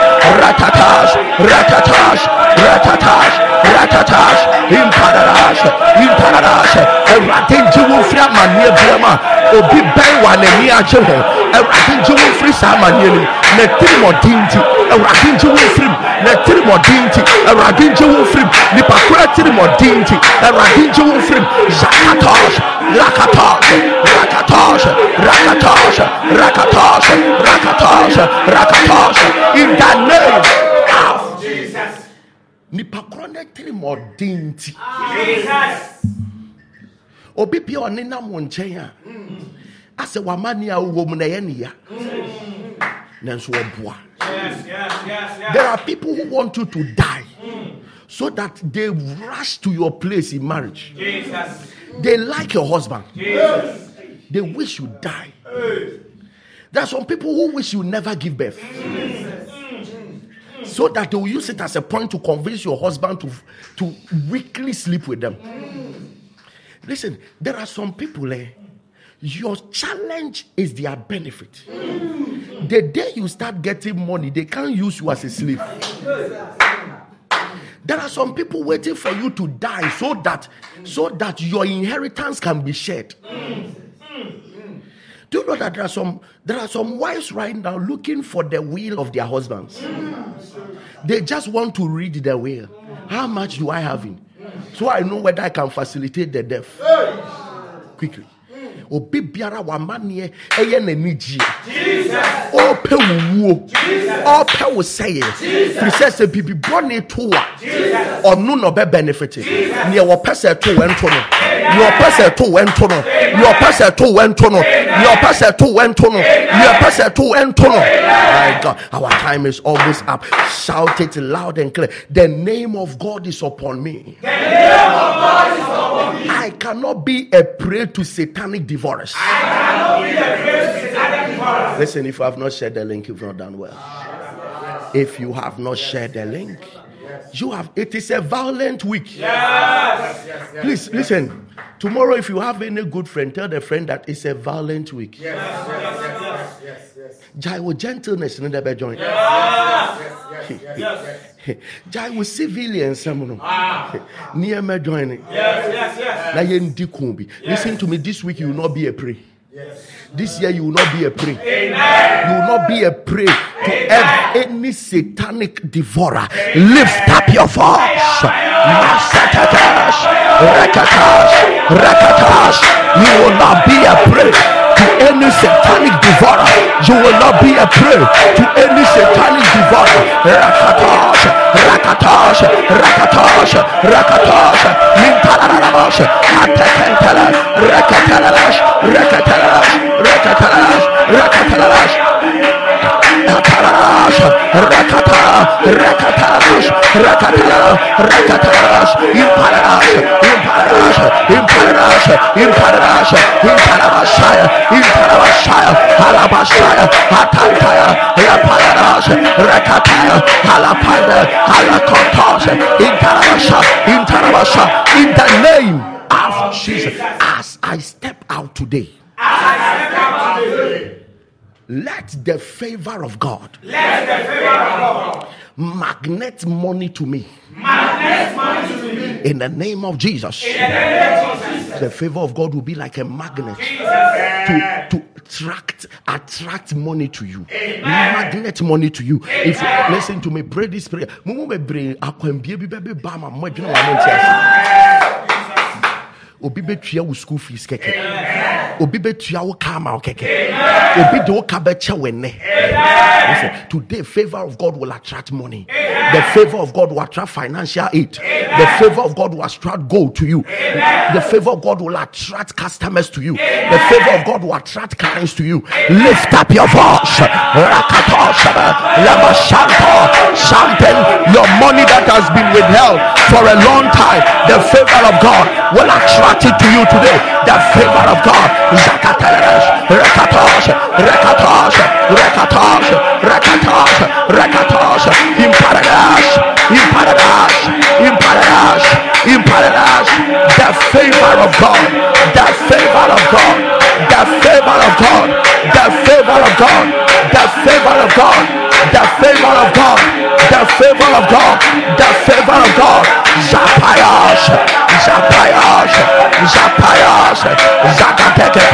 ratatash, ratatash, ratatash, ratatash, imparash, imparash. Everything you will free brema. Obi bɛn wa n'ani agye ho. Awurade ngye wo mfiri saa amanneɛ no mu. Na tirimɔden nti, Awurade ngye wo mfiri mu. Na tirimɔden nti, Awurade ngye wo mfiri mu. Nipa koro tirimɔden nti, Awurade ngye wo mfiri mu. Zakatosh, rakatosh, rakatosh, rakatosh, rakatosh, rakatosh, rakatosh. In the name of Jesus. nipa koro ne tirimɔden nti. Jesus. obi bia ɔne nam wo nkyɛn a asɛ wamane a wowɔ mu na ɛyɛ ne ya nanso there are people who want you to die so that they rush to your place in marriage. Jesus. they like your husband. Jesus. they wish you die. There are some people who wish you never give birth. So that they will use it as a point to convince your husband to, to weekly sleep with them. Listen there are some people eh, your challenge is their benefit. The day you start getting money they can't use you as a slave. There are some people waiting for you to die so that so that your inheritance can be shared. Do you know that there are some there are some wives right now looking for the will of their husbands? They just want to read the will. How much do i have in? So i know whether i can facilitate the death. Quickly obi biara w'amanneɛ ɛyɛ n'ani gyeɛ ɔpɛ wo wuo. Ɔpɛ wo sɛyɛ. Firi sɛ sɛ bibi bɔne to a ɔno na ɔbɛ benefit. Neɛ wɔpɛ sɛ to wɛnto no neɛ ɔpɛ sɛ to wɛnto no neɛ ɔpɛ sɛ to wɛnto no neɛ ɔpɛ sɛ to wɛnto no neɛ ɔpɛ sɛ to wɛnto no. My god our time is almost up. Shout it loud and clear. The name of god is upon me. The name of god is upon me. I cannot be a prey to satanic Listen, if you have not shared the link, you've not done well. If you have not shared the link, You have it is a violent week. Yes. Please listen. Tomorrow, if you have any good friend, tell the friend that it's a violent week. Yes, yes, yes, yes, yes, yes, Jai with gentleness in the joint. yes, yes, yes, yes. Jai with civilians, some ah. near me joining. Yes, yes, yes. Na yɛndi ko bi. Listen to me. This week you will not be a prey. This year you will not be a prey. You will not be a prey to any satanic devourer. Lift up your voice. Masatatash, rakatash, rakatash. You will not be a prey to any satanic devourer. You will not be a prey to any satanic devourer. Rakatash, rakatash, rakatash, rakatash. Mintararash, atakentalash, rakatalash, rakatalash, rakatalash, rakatalash. Rakatalash, rakata, rakatalash, rakatalash, rakatalash, imparash, imparash, imparash, imparash, imparabashaya, imparabashaya, halabashaya, hatantaya, laparash, rakataya, halapanda, halakotos, intarabasha, intarabasha, in the name of Jesus. As I step out today, let the favor of God Let the favor of God magnet money to me magnet money to me. in the name of Jesus. In the name of Jesus. The favor of God will be like a magnet Jesus. to, to attract attract money to you. Magnet money to you. If you listen to me, pray this prayer. Obi betua wo school fees keke. Obi betua wo car ma keke. Obi de wo ka beche wo. Listen, today favor of God will attract money. The favor of God will attract financial aid. The favor of God will attract gold to you. The favor of God will attract customers to you. The favor of God will attract clients to you. Lift up your voice. Something, your money that has been withheld for a long time. The favor of God will attract it to you today. The favor of God. Rakatosh, Rakatosh, in paradise, in paradise, in paradise, in paradise. The favor of God, the favor of God, the favor of God, the favor of God, the favor of God, the favor of God, the favor of God, the favor of God. Zapayash, Zapayash, Zapayash, Zakateke,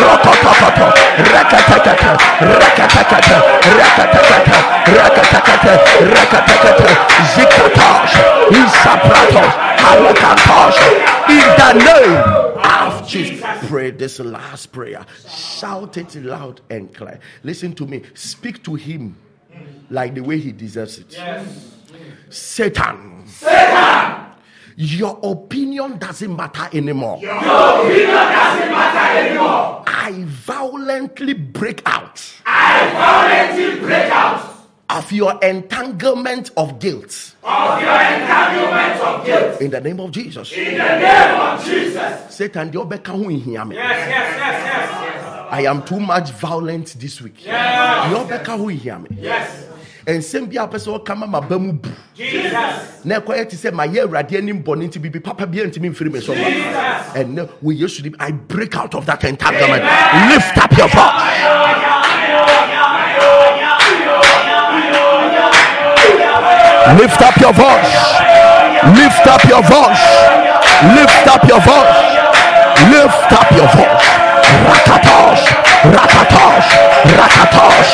Rokotokoto, Rekatekete, Rekatekete, Rekatekete, Rekatekete, Rekatekete, Zikatash, Isapratos, Halokantosh, in the name of Jesus. Pray this last prayer. Shout it loud and clear. Listen to me. Speak to him like the way he deserves it. Yes. Satan. Satan. Your opinion doesn't matter anymore. Your opinion doesn't matter anymore. I violently break out. I violently break out of your entanglement of guilt. Of your entanglement of guilt. In the name of Jesus. In the name of Jesus. Satan, the obeka hu ihia me. Yes, yes, yes, yes, yes. I am too much violent this week. Obeka hu ihia me. Yes. nsɛm bi a wopɛ sɛ wɔka ma mu bu. Jesus. na ɛkɔyɛ te sɛ mayɛ awurade anim bɔne nti bibi papa bia ntimi mfiri me so ma. Ɛnɛ wɔ yesu dim i break out of that entanglement lift up your voice. Lift up your voice. Lift up your voice. Lift up your voice. Lift up your voice rakatos rakatos rakatos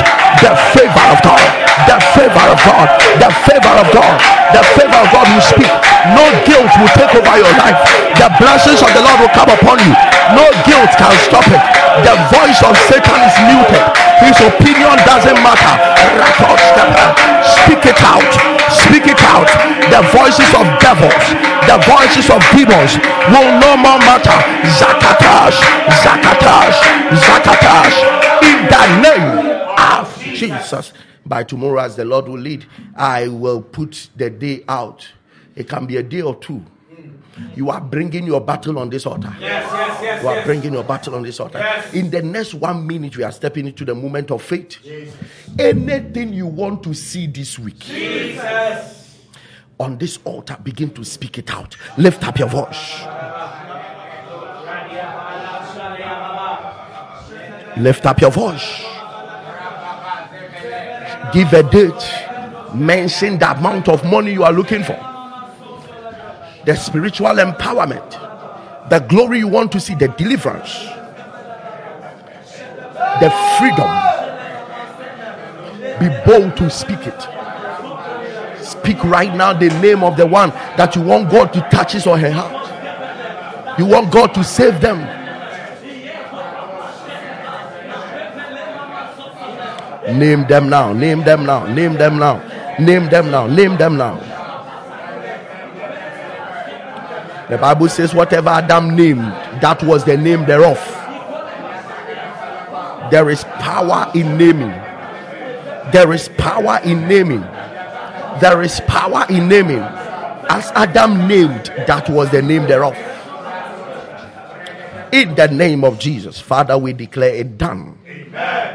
the favor of god the favor of god the favor of god the favor of god will speak. No guilt will take over your life. The blessings of the lord will come upon you. No guilt can stop it the voice of satan is muted. His opinion doesn't matter. Speak it out. Speak it out. The voices of devils the voices of demons will no more matter. Zakatash zakatash zakatash. In the name of jesus by tomorrow as the lord will lead i will put the day out. It can be a day or two you are bringing your battle on this altar Yes, yes, yes, you are yes. bringing your battle on this altar. Yes. In the next one minute, we are stepping into the moment of faith. Anything you want to see this week, Jesus. on this altar, begin to speak it out. Lift up your voice. Lift up your voice. Give a date. Mention the amount of money you are looking for. The spiritual empowerment. The glory you want to see. The deliverance. The freedom. Be bold to speak it. Speak right now the name of the one that you want God to touch his or her heart. You want God to save them. Name them now. Name them now. Name them now. Name them now. Name them now. The Bible says, whatever Adam named, that was the name thereof. There is power in naming. There is power in naming. There is power in naming. As Adam named, that was the name thereof. In the name of Jesus, Father, we declare it done.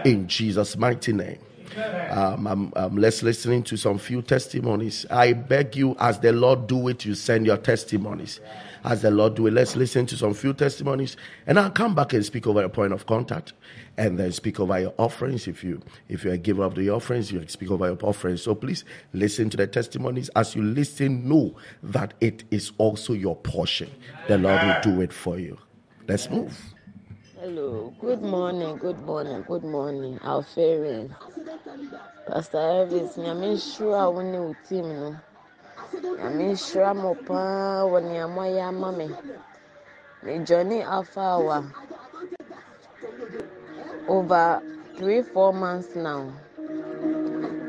In Jesus' mighty name. Um, um, um, let's listening to some few testimonies. I beg you, as the Lord do it, you send your testimonies. As the Lord do it, let's listen to some few testimonies, and I'll come back and speak over a point of contact, and then speak over your offerings. If you if you giver of the offerings, you speak over your offerings. So please listen to the testimonies. As you listen, know that it is also your portion. The Lord will do it for you. Let's move. Hello, good morning, good morning, good morning. Alfarian. Pastor Elvis, nyame nhyira wo ne wo team no. Nyame nhyira mo paa wɔ nea moayɛ ama me. Me Johnny Alpha Awa. Over three, four months now.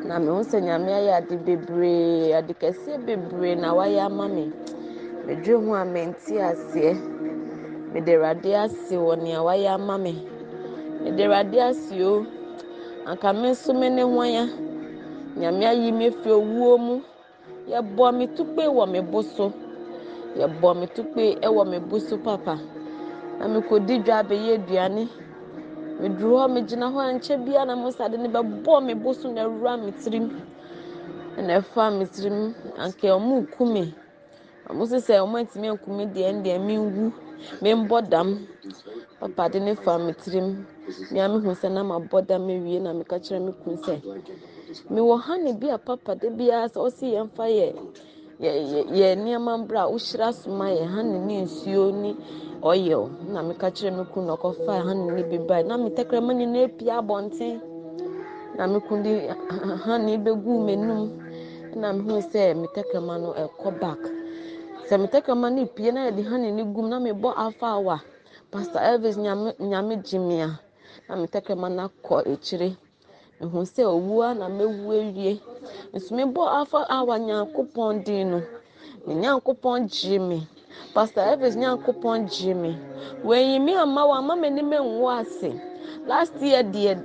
Na mehu sɛ nyame ayɛ ade bebree, ade kɛseɛ bebree na wayɛ ama me. Medwere ho a mente aseɛ. Mede awurade ase wɔ nea wayɛ ama me. Mede ase o. Anka me nso me ne ho ya nyame ayi me fi owuo mu. Yɛbɔ me tukpe wɔ me bo so. Yɛbɔ me tukpe wɔ me bo so papa. Na mekɔdi dwa abɛyɛ aduane. Meduru hɔ megyina hɔ a nkyɛ biara na mo sade ne bɛbɔ me bo so na awura me tirim. Na ɛfa me tirim. Anka ɔmo ku me. Ɔmo sɛ ɔmo antumi anku me deɛ ndeɛ menwu membɔ dam. Papa de ne fa me tirim. Mea mehu sɛ na mabɔ dam awie na meka kyerɛ me kun sɛ mewɔ ha ne bi a papa de biara sɛ ɔsi yɛmfa yɛ yɛ yɛ nneɛma mbra wohyira soma yɛ ha ne ne nsuo ne ɔyɛw. Na meka kyerɛ me kun na ɔkɔfa ha ne ne bi bae na me tɛkrɛma ne na apia abɔnten. Na me kun de ha ne bɛgu m'anum na mehu sɛ me tɛkrɛma no ɛkɔ back. Sɛ me tɛkrɛma no pie na yɛde ha ne ne gum na mebɔ afa awa pastor elvis nyame nyame gye me a na me tɛkrɛma no akɔ akyire. Mehu sɛ owua na mewu awie. Nso mebɔ afa awa nyankopɔn din no ne nyankopɔn gye me. Pastor elvis nyankopɔn gye me. Wɔayi me ama wɔ ama m'anim nwo ase. Last year deɛ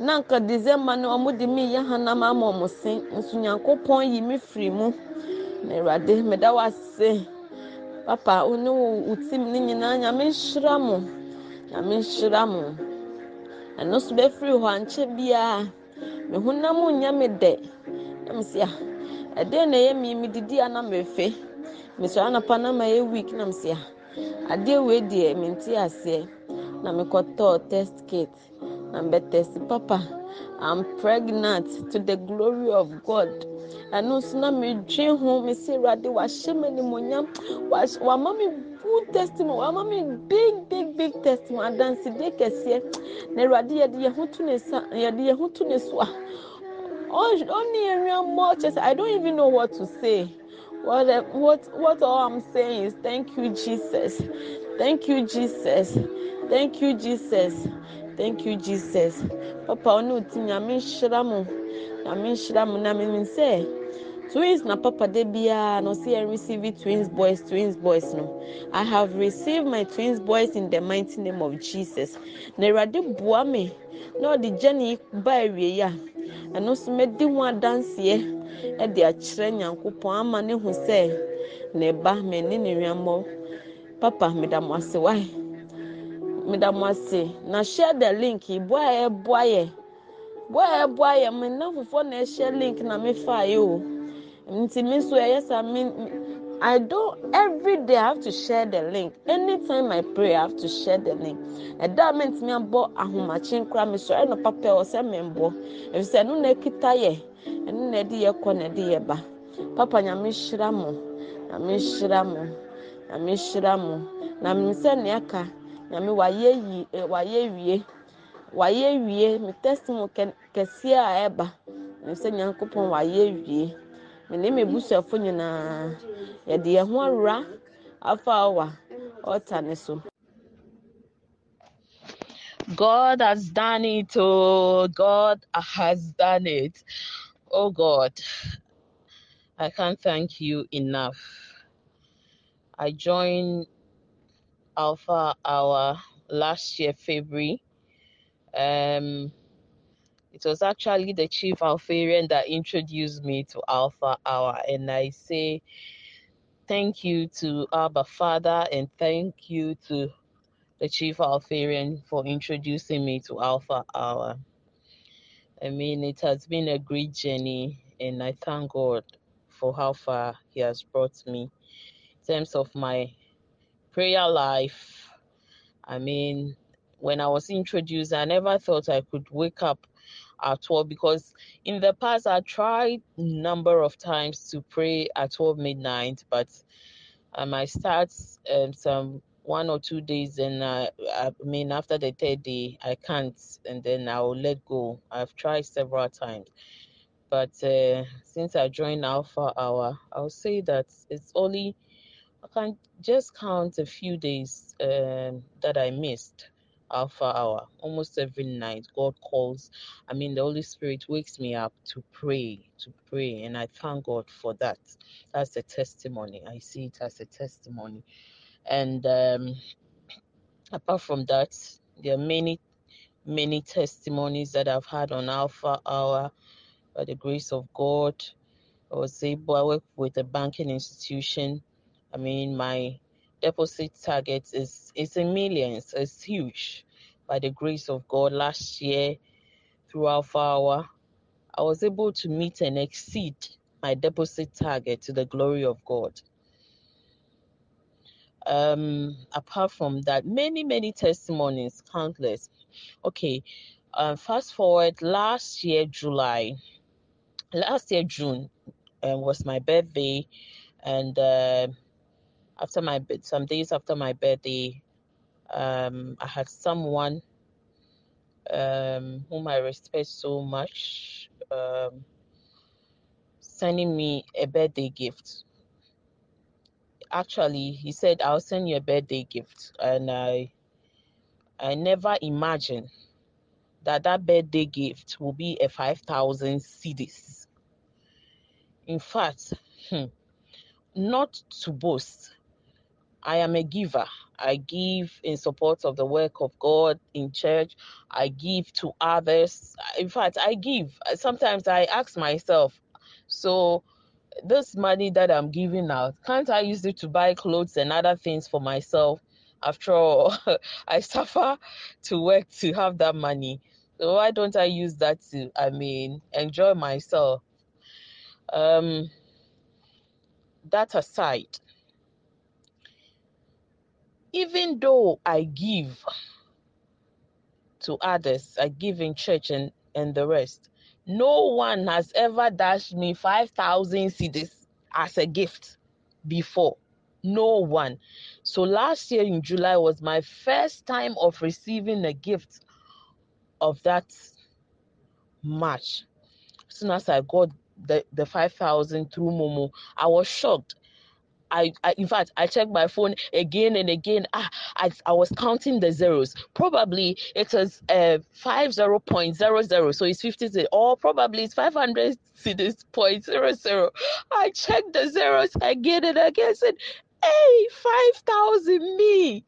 na nka december no ɔmo de me yɛ hanam ama ɔmo se nso nyankopɔn yi me firi mu awurade meda wo ase. Papa wo ne wo ne nyinaa nyame nhyira mo. Nyame nhyira mo. Ɛno so bɛfiri hɔ ankyɛ biara me honam nyɛ me dɛ. Na me si a ɛdeɛ na ɛyɛ me medidi a na mefe mesɔre anapa na ma yɛ week na me si a adeɛ wei deɛ mente aseɛ. Na mekɔtɔɔ test kit. Na mbɛtɛsi papa i'm pregnant to the glory of god. Ɛno nso na medwe ho mesi awurade wahyɛ me animonyam wama me full testimony wama me big big big testimony adansidie kɛseɛ na awurade yɛde yɛn ho to ne so a ɔn- ɔne yɛn nneɛma ɔkyɛ sɛ i don't even know what to say. What what what all i'm saying is thank you jesus. Thank you jesus. Thank you jesus. Thank you jesus. Papa ɔne o ti nyame nhyira nyame nhyira mo na mímí sɛ twins na papa de biara na ɔsi yɛn receive twins boys twins boys no. I have received my twins boys in the mighty name of jesus. Na awurade boa me na ɔde gyani ba awie a ɛno nso mɛdi ho adanseɛ ɛde akyerɛ nyankopɔn ama ne ho sɛ ne ba mɛne ne nnuamɔ papa meda mo ase wae meda mo ase. Na share the link. Boa a ɛboa yɛ boa a yɛ me nna fofoɔ na ɛhyɛ link na mefa yɛ o nti me nso ɛyɛ sa me I don't every day I have to share the link. Anytime I pray, I have to share the link. Ɛda a mentumi abɔ ahomakye nkora me sɔrɔ no papa wɔ sɛ membɔ efisɛ ɛno na ekita yɛ ɛno na ɛde yɛ kɔ na ɛde yɛ ba. Papa nyame hyira mo nyame hyira mo nyame hyira mo. Na mmiri sɛ nea aka nyame wayɛ yi wayɛ wie wayɛ wie me kɛseɛ a ɛba sɛ nyankopɔn wayɛ wie me ne me busuafo nyinaa yɛde ho awura afa ɔta ne so. God has done it. Oh, God has done it. Oh, God, I can't thank you enough. I joined Alpha Hour last year, February. Um, it was actually the chief Alpharian that introduced me to Alpha Hour, and I say thank you to Abba Father and thank you to the chief Alpharian for introducing me to Alpha Hour. I mean, it has been a great journey, and I thank God for how far He has brought me in terms of my prayer life. I mean, when I was introduced, I never thought I could wake up at 12 because in the past I tried number of times to pray at 12 midnight, but um, I start um, some one or two days and uh, I mean after the third day I can't and then I'll let go. I've tried several times. But uh, since I joined Alpha Hour, I'll say that it's only I can just count a few days um, that I missed Alpha Hour. Almost every night, God calls. I mean, the Holy Spirit wakes me up to pray, to pray, and I thank God for that. That's a testimony. I see it as a testimony. And um, apart from that, there are many, many testimonies that I've had on Alpha Hour by the grace of God. I was able, I work with a banking institution. I mean, my deposit target is is in millions. It's huge. By the grace of God, last year through Alpha Hour, I was able to meet and exceed my deposit target to the glory of God. Um, apart from that, many many testimonies, countless. Okay, uh, fast forward last year July, last year June uh, was my birthday, and uh, after my some days after my birthday, um, I had someone um, whom I respect so much um, sending me a birthday gift. Actually, he said, "I'll send you a birthday gift," and I I never imagined that that birthday gift will be a five thousand cedis. In fact, hmm, not to boast, I am a giver. I give in support of the work of God in church. I give to others. In fact, I give. Sometimes I ask myself, so this money that I'm giving out, can't I use it to buy clothes and other things for myself? After all, I suffer to work to have that money. So why don't I use that to, I mean, enjoy myself? Um, that aside, even though I give to others, I give in church and, and the rest, no one has ever dashed me 5,000 cedis as a gift before. No one. So last year in July was my first time of receiving a gift of that much. As soon as I got the, the 5,000 through Momo, I was shocked. I, I, in fact I checked my phone again and again. Ah, I, I was counting the zeros. Probably it was uh five zero point zero zero, so it's fifty or probably it's five hundred cedis point zero zero. I checked the zeros again and again. Said, "Hey, five thousand me!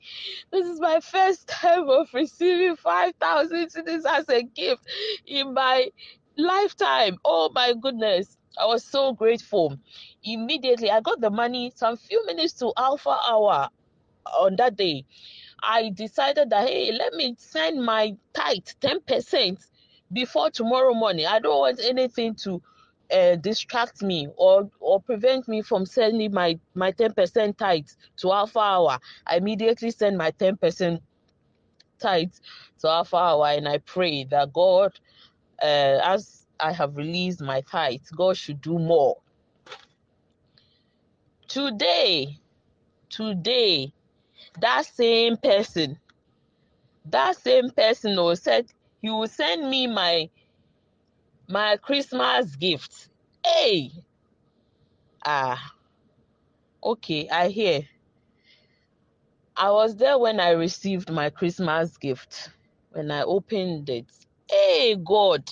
This is my first time of receiving five thousand cedis as a gift in my lifetime. Oh my goodness!" I was so grateful. Immediately, I got the money some few minutes to Alpha Hour on that day. I decided that, hey, let me send my tithe 10% before tomorrow morning. I don't want anything to uh, distract me or or prevent me from sending my my 10% tithe to alpha hour i immediately send my 10% tithe to alpha hour and i pray that god uh, as i have released my tithe god should do more. Today today that same person that same person will said he will send me my my christmas gift. Hey! Ah okay i hear. I was there when i received my christmas gift when i opened it. Hey god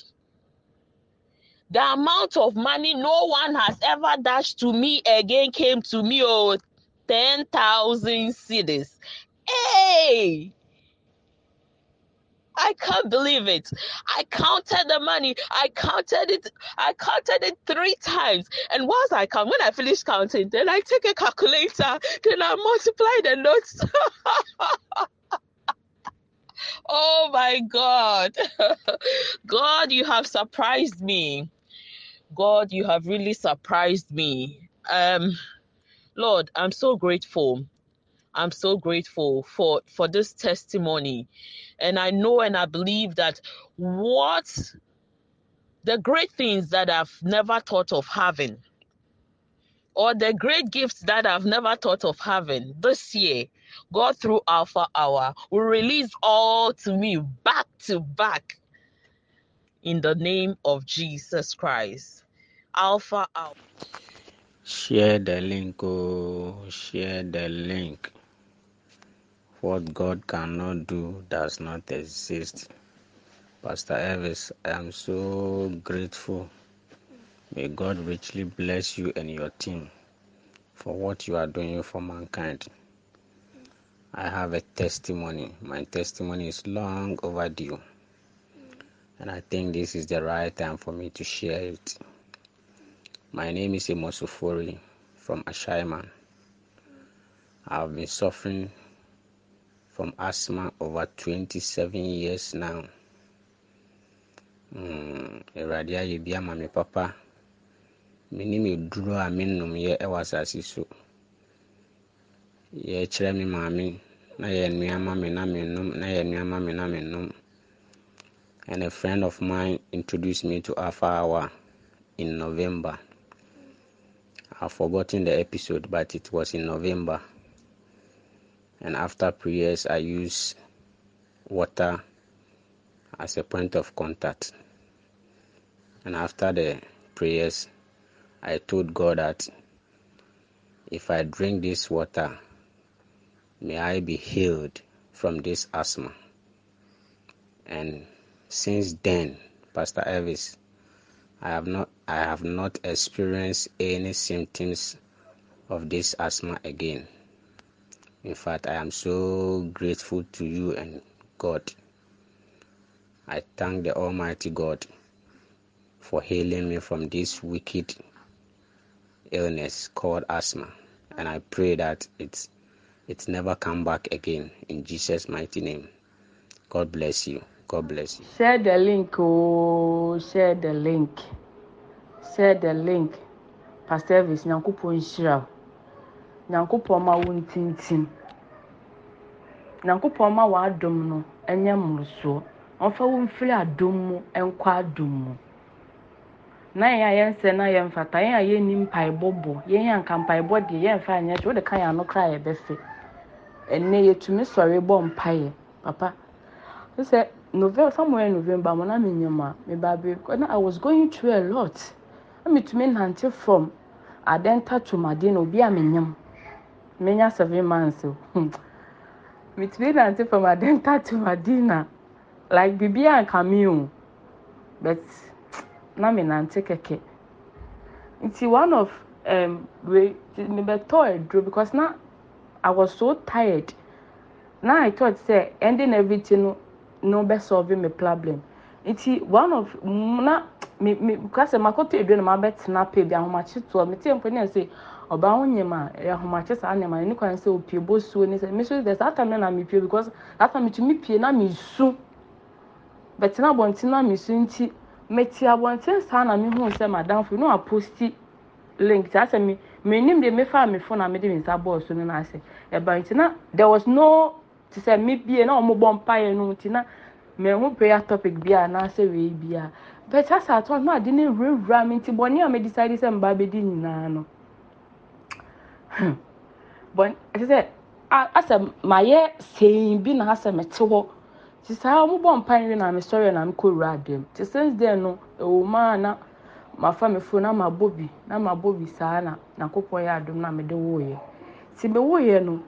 the amount of money no one has ever dashed to me again came to me oh 10,000 cedis hey I can't believe it. I counted the money. I counted it. I counted it three times. And once I count, when I finish counting, then I take a calculator, then I multiply the notes. oh my God. God, you have surprised me. God, you have really surprised me. Um, Lord, I'm so grateful. I'm so grateful for for this testimony. And I know and I believe that what the great things that I've never thought of having or the great gifts that I've never thought of having this year, God through Alpha Hour will release all to me back to back in the name of Jesus Christ. Alpha Hour. Share the link, oh, share the link. What God cannot do does not exist. Pastor Elvis, I am so grateful. May God richly bless you and your team for what you are doing for mankind. I have a testimony. My testimony is long overdue. And I think this is the right time for me to share it. My name is Emosufori from Ashaiman. I've been suffering from asthma over 27 years now. Awurade mm, ayɛ bi ama me papa. Menim eduro a menomyɛ wɔ asase so. Yɛkyerɛ me maame na yɛ nnuama me na menom na yɛ nnuama me na menom. And a friend of mine introduced me to Alpha Hour in November. I've forgotten the episode, but it was in November. And after prayers, I use water as a point of contact. And after the prayers, I told God that if I drink this water, may I be healed from this asthma. And since then, Pastor Elvis, I have not I have not experienced any symptoms of this asthma again. In fact, I am so grateful to you and God. I thank the Almighty God for healing me from this wicked illness called asthma. And I pray that it's it's never come back again in Jesus' mighty name. God bless you. God bless you. Share the link, oh, share the link. Share the link. Pastor Elvis, Nyankopɔn nhyira wo. Nyankopɔn ma wo ntintim. Nyankopɔn ma w'adom no nyɛ mmorosoɔ. Ɔmfa wo mfiri adom mu nkɔ adom mu. Na yɛn a yɛnsɛ na yɛmfata, yɛn a yɛnni mpaebɔ bɔ, yɛn a nka mpaebɔ deɛ yɛmfa nyɛ hwee, wode ka yɛn ano koraa yɛbɛfɛ. Ɛnnɛ yɛtumi sɔre bɔ mpaeɛ, papa. Sɛ November, somewhere in November, mo na menyam a, meba abɛkɔ na I was going through a lot. Na metumi nante from Adenta to Madina, obi a menyam. Menya seven months o. Metumi nante from Adenta to Madina like bibi a nka me o but na me nante kɛkɛ nti one of um, we mebɛtɔ aduro because na I was so tired na I thought say ending everything no no bɛ solve me problem. Nti one of na me me kasɛ makɔtɔ aduro na mabɛtena pɛ bi ahomakye toɔ me tie mpo ne sɛ ɔbaa ho nyɛm a ɛyɛ ahomakye saa nneɛma no ne kwan sɛ opie bosuo ne sɛ me so the saa time no na mepie because that time metumi pie na mesu. Bɛtena abɔnten na mesu nti meti abɔnten saa na mehu sɛ madamfo no aposti link. Saa sɛ me menim deɛ mefa me phone a mede me nsa bɔɔ so no no ase. Ɛba nti na there was no te sɛ me bie na ɔmo bɔ mpaeɛ no nti na mehu prayer topic bi a anaasɛ wei bi a but asa atɔ na ade ne wurawura me nti bɔne a medecide sɛ mba bɛdi nyinaa no. Bɔn ɛte sɛ asɛ mayɛ sɛn bi na asɛ mete hɔ. Nti saa ɔmo bɔ mpaeɛ no na mesɔre na mekɔ wura adam nti since then no ɛwɔ mu a na mafa me phone na mabɔ bi na mabɔ bi saa na nyankopɔn yɛ adom na mede woeɛ nti mewoeɛ no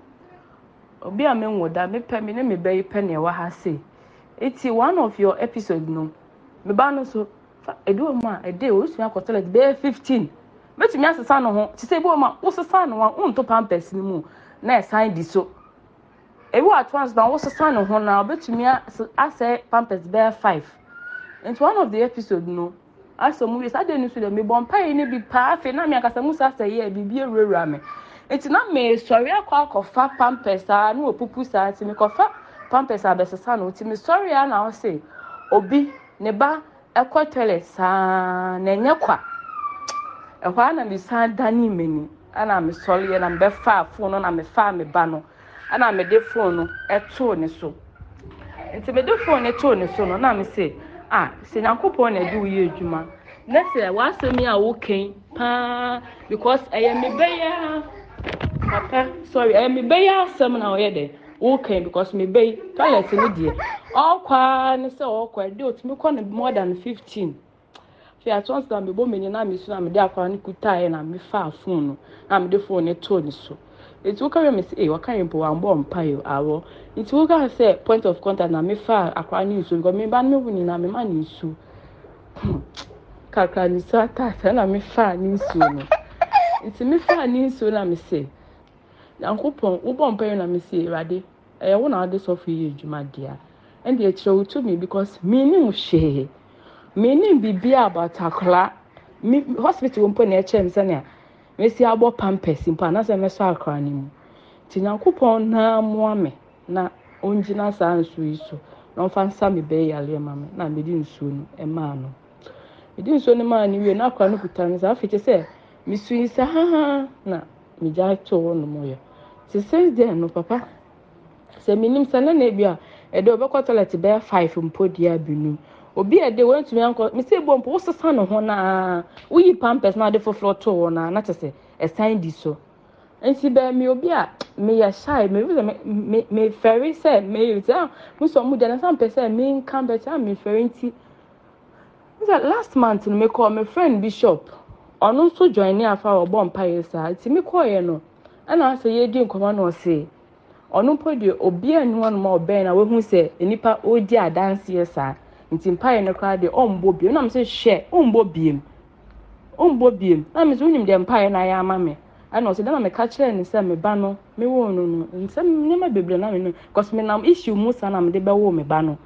obi a menwo da mepɛ me ne me ba yi pɛ ha sei eti one of your episode no me ba so ebi wɔ mu a ɛde osua akɔ toilet bɛyɛ fifteen. Mɛtumi asesa ne ho. Te sɛ ebi wɔ a wosesa ne ho a wonto pampers mu na ɛsan di so. Ebi wɔ ato na wosesa ne ho na ɔbɛtumi as- asɛ pampers bɛyɛ five. Nti one of the episode no asɛ mu wie saa de no so mpaeɛ no bi paa afei na me ankasa mu sa sɛ yɛ biribi awurawura me. Nti na mesɔre akɔ akɔfa pampers a na wɔpupu saa. Nti mekɔfa pampers abɛsesa no. Nti mesɔre a na ɔse obi ne ba toilet saa na ɛnyɛ kwa. Ɛhɔ a na mesan dane m'ani ɛna mesɔreɛ na mebɛfaa phone no na mefaa me ba no ɛna mede phone no ɛtoo ne so. Mede phone no too ne no na me se ah sɛ nyankopɔn na ɛde woyɛ adwuma na sɛ w'asɛm yi a wokan paa because ɛyɛ me bɛyɛ papa sorry ɛyɛ me bɛyɛ asɛm na ɔyɛ dɛ wokan because me bɛyi toilet no deɛ ɔkɔa ne sɛ ɔkɔ ɛde otumi kɔ no more than fifteen. Fi nso na mebɔ m'ani na mesu na mede akɔra no kutaeɛ na mefaa phone no na mede phone no too ne so. Nti woka wɛ me sɛ ee wɔka mpo wambɔ mpaeɛ awɔ. Nti woka sɛ point of contact na mefaa akɔra no nsuo because meba no mehu nyinaa mema ne nsuo. Kakra ne nsuo ataasa na mefaa ne nsuo no. Nti mefaa ne nsuo na mesɛ nyankopɔn wobɔ mpaeɛ na mesɛ awurade. Ɛyɛ wo na wode sɔfo yɛ adwuma deɛ a ɛnde akyerɛ wo tumi because menim hwee. Menim biribiaa about hospital mpo na ɛkyerɛ me sɛnea mɛsi abɔ pampers mpo anaasɛ mɛsɔ akora no mu. Nti nyankopɔn naa mmoa me na ɔngyina saa nsuo yi so na ɔmfa nsa me bɛyɛ yareɛ ma me na mede nsuo no ɛmaa no. Mede nsuo no maa no wie na akora no kuta me saa. Afei kyɛ sɛ mesu yi saa na megya too hɔ nom yɛ. Nti since then no papa sɛ menim sɛ ne na ebi a ɛde ɔbɛkɔ toilet bɛyɛ five mpo deɛ abinum obi a ɛde wɔntumi ankɔ mesi ebu mpo wosesa ne ho naa. Woyi pampers na ade foforɔ too hɔ naa na kyɛ sɛ ɛsan di so. Nti bɛɛmi obi a meyɛ shy me sɛ me me mefɛre sɛ meyɛ ti a mo sɛ ɔmo deɛ na san pɛ sɛ me nka bɛt a mefɛre nti. Sɛ last month no mekɔ me friend bishop ɔno nso join ne afa ɔbɔ mpaeɛ saa. Nti mekɔɔɛ no ɛna asɛ yɛdi nkɔmɔ na ɔse ɔno mpo deɛ obi a nua no ma ɔbɛn na wahu sɛ nipa ɔredi adanseɛ saa. Nti mpaeɛ no koraa deɛ ɔmbɔ biem. Na mo hwɛ ɔmbɔ biem. Ɔmbɔ biem. Na mo wonim deɛ mpaeɛ no ayɛ ama me. Ɛna ɔsɛ dɛma meka kyerɛɛ ne sɛ me no mewoo no no. Nsɛm nneɛma bebree na me no kɔs menam issue mu saa na mede bɛwoo me no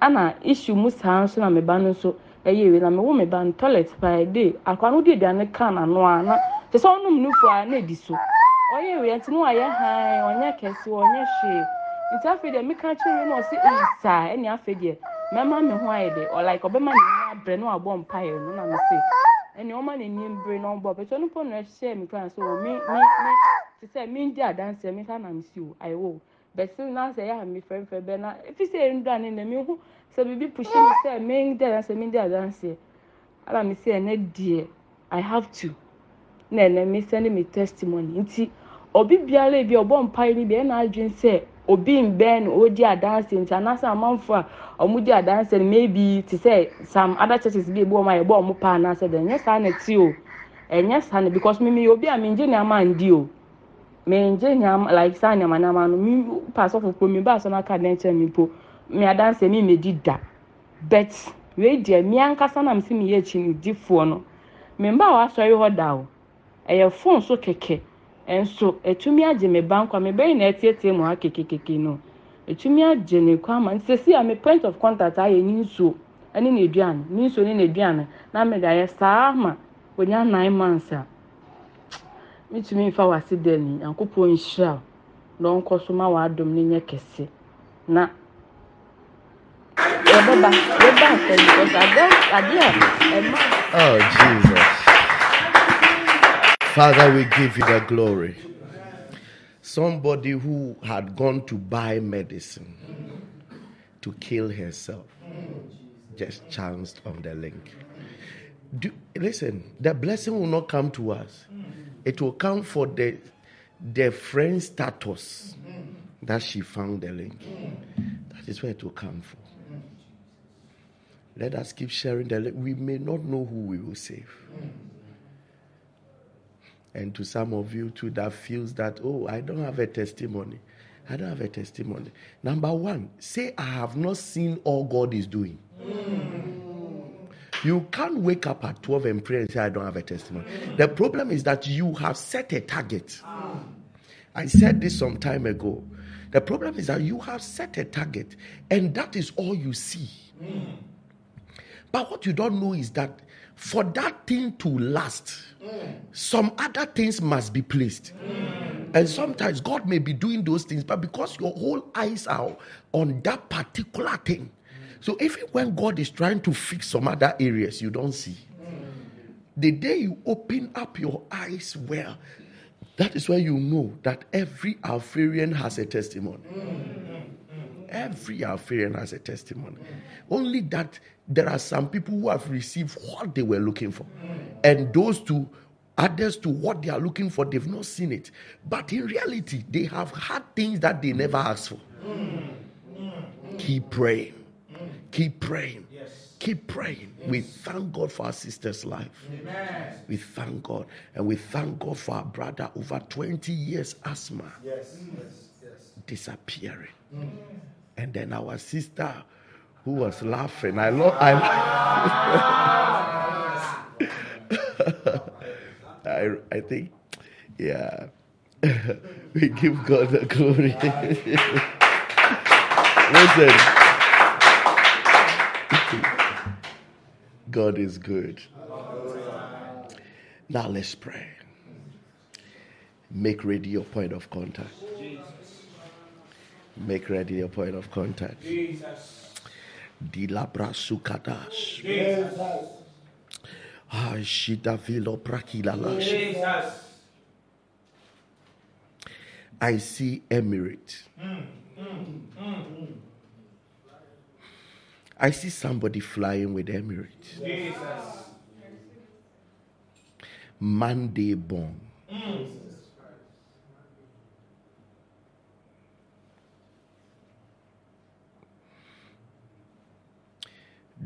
ana issue mu saa nso na me no nso ɛyɛ ewie. Na me ba no toilet paa de akwa no de aduane ka n'ano a na kyɛ sɛ ɔnom nufu a na edi so. No wayɛ hann ɔnyɛ kɛse ɔnyɛ hwee nti afei deɛ meka kyerɛ no ɔsɛ eyi saa ɛne deɛ mɛma me ho ayɛ dɛ ɔlike ɔbɛma ne ho abrɛ na wabɔ mpaeɛ no na me se ɛne ɔma n'ani mbere na ɔbɔ pɛtɛ no na ɛhyɛ me kora sɛ o me me me te sɛ me di adanseɛ me ka nam si o ayiwo bɛsi na sɛ yɛ a bɛ na efi sɛ ndura ne na me ho sɛ bibi pushi me sɛ me di adanseɛ me di adanseɛ ala me sɛ ɛnɛ deɛ i have to. Na ɛnɛ me send me testimony. Nti obi biara bi a ɔbɔ mpaeɛ no bi ɛna adwene sɛ obi mbɛn no ɔredi adanseɛ nti anaasɛ amanfo a wɔn di adanseɛ no maybe te sɛ some other churches bi ebi wɔn a yɛbɔ wɔn paa anaasɛ dɛ ɛnyɛ saa na ti o. Ɛnyɛ saa na because mimi obi a mengye nneɛma ndi o. Mengye nneɛma like saa nneɛma nneɛma no mi pa asɔfo mi ba asɔ n'aka dan kyɛn mi po mi adanseɛ mi medi da. Bet wei deɛ mi ankasa na mi si mi yɛ akyi ne difoɔ no mi mba a wasɔre hɔ da o. Ɛyɛ phone so kɛkɛ nso etumi agye me ba nkwa me bɛyi na ɛtietie mu ha kekekeke no. Etumi agye ne kwan ma nsesi a me point of contact ayɛ ne nsuo. Ɛne ne aduane ne nsuo ne n'aduane. Na me de saa ma onya nine months a. Metumi nfa wase da ni nhyira na ɔnkɔ so ma w'adom no nyɛ kɛse. Na Oh, Jesus. Father, we give you the glory. Somebody who had gone to buy medicine to kill herself just chanced on the link. Do, listen, the blessing will not come to us, it will come for the, the friend status that she found the link. That is where it will come for. Let us keep sharing the link. We may not know who we will save. And to some of you too, that feels that, oh, I don't have a testimony. I don't have a testimony. Number one, say, I have not seen all God is doing. You can't wake up at 12 and pray and say, I don't have a testimony. The problem is that you have set a target. I said this some time ago. The problem is that you have set a target, and that is all you see. But what you don't know is that for that thing to last, some other things must be placed. And sometimes God may be doing those things, but because your whole eyes are on that particular thing. So even when God is trying to fix some other areas, you don't see. The day you open up your eyes well, that is where you know that every Alpharian has a testimony. Every Alpharian has a testimony. Only that there are some people who have received what they were looking for, and those two others to what they are looking for, they've not seen it. But in reality, they have had things that they never asked for. Keep praying. Keep praying. Keep praying. We thank God for our sister's life. We thank God. And we thank God for our brother over 20 years asthma Yes. Yes. Yes. disappearing. And then our sister who was laughing. I love I, I I think yeah. we give God the glory. Listen. God is good. Now let's pray. Make ready your point of contact. Make ready your point of contact. Jesus. Dilabra sukadash. Jesus. Ah, shida vilo prakilalash. Jesus. I see Emirate. Mm, mm, mm, I see somebody flying with Emirates. Jesus. Monday born.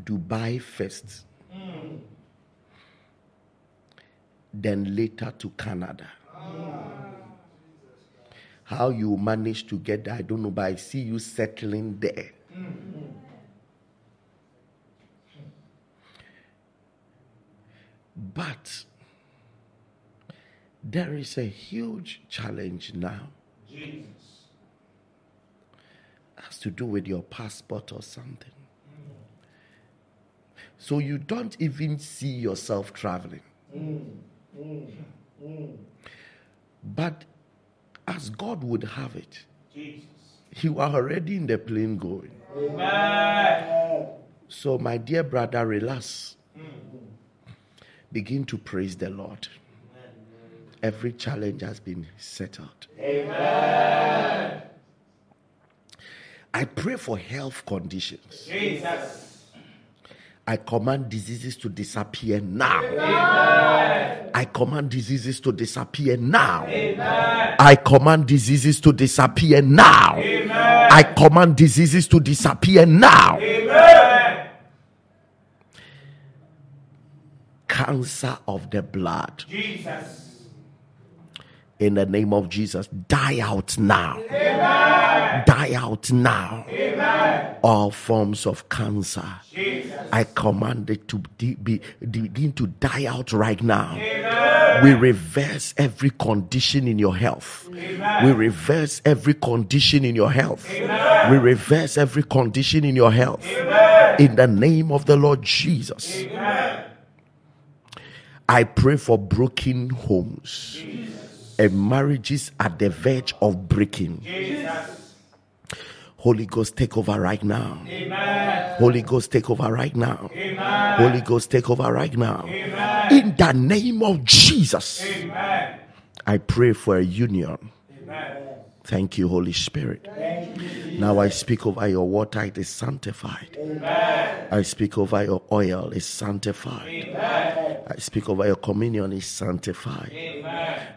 Dubai first. Then later to Canada. How you manage to get there, I don't know, but I see you settling there. But there is a huge challenge now. Jesus. Has to do with your passport or something. So you don't even see yourself traveling. But as God would have it, Jesus. you are already in the plane going. Amen. So, my dear brother, relax. Begin to praise the Lord. Every challenge has been settled. Amen. I pray for health conditions. Jesus. I command diseases to disappear now. I command diseases to disappear now. I command diseases to disappear now. I command diseases to disappear now. Amen. Cancer of the blood. Jesus. in the name of Jesus. Die out now. Die out now. All forms of cancer. I command it to de- be, begin to die out right now. We reverse every condition in your health. We reverse every condition in your health. We reverse every condition in your health. In the name of the Lord Jesus. I pray for broken homes and marriages at the verge of breaking. Holy Ghost, take over right now. Holy Ghost, take over right now. Holy Ghost, take over right now. In the name of Jesus, I pray for a union. Thank you, Holy Spirit. Now I speak over your water, it is sanctified. I speak over your oil, it's sanctified. I speak over your communion, it's sanctified.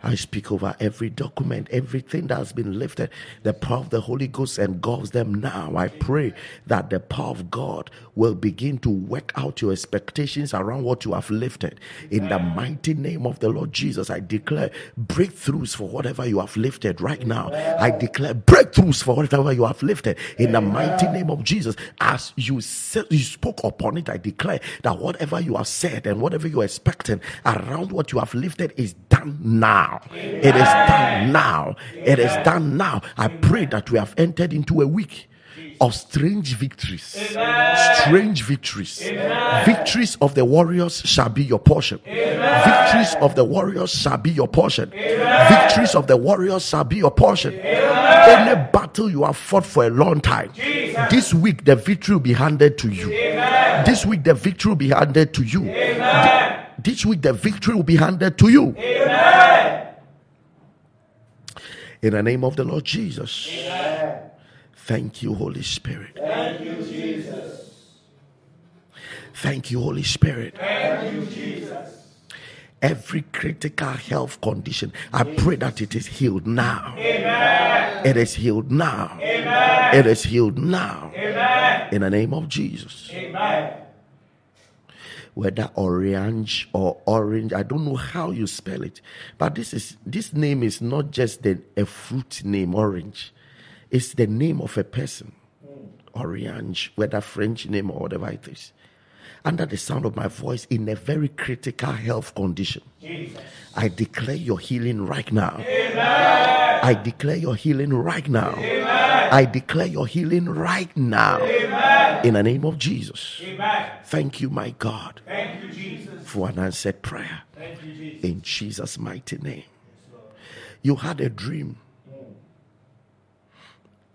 I speak over every document, everything that has been lifted. The power of the Holy Ghost engulfs them now. I pray that the power of God will begin to work out your expectations around what you have lifted. In the mighty name of the Lord Jesus, I declare breakthroughs for whatever you have lifted right now. I declare breakthroughs for whatever you have lifted. Lifted in the mighty name of Jesus, as you said, you spoke upon it, I declare that whatever you have said and whatever you are expecting around what you have lifted is done now. It is done now. It is done now. I pray that we have entered into a week of strange victories. Strange victories. Victories of the warriors shall be your portion. Victories of the warriors shall be your portion. Victories of the warriors shall be your portion. Any battle you have fought for a long time, this week the victory will be handed to you. This week the victory will be handed to you. This week the victory will be handed to you. In the name of the Lord Jesus. Thank you, Holy Spirit. Thank you, Jesus. Thank you, Holy Spirit. Thank you, Jesus. Every critical health condition, I pray that it is healed now. Amen. It is healed now. Amen. It is healed now. Amen. In the name of Jesus. Amen. Whether orange or orange, I don't know how you spell it, but this is this name is not just the, a fruit name, orange. It's the name of a person. Orange, whether French name or whatever it is. Under the sound of my voice, in a very critical health condition, Jesus. I declare your healing right now. I declare your healing right now. I declare your healing right now. In the name of Jesus. Amen. Thank you, my God, Thank you, Jesus. for an answered prayer. Thank you, Jesus. In Jesus' mighty name. You had a dream.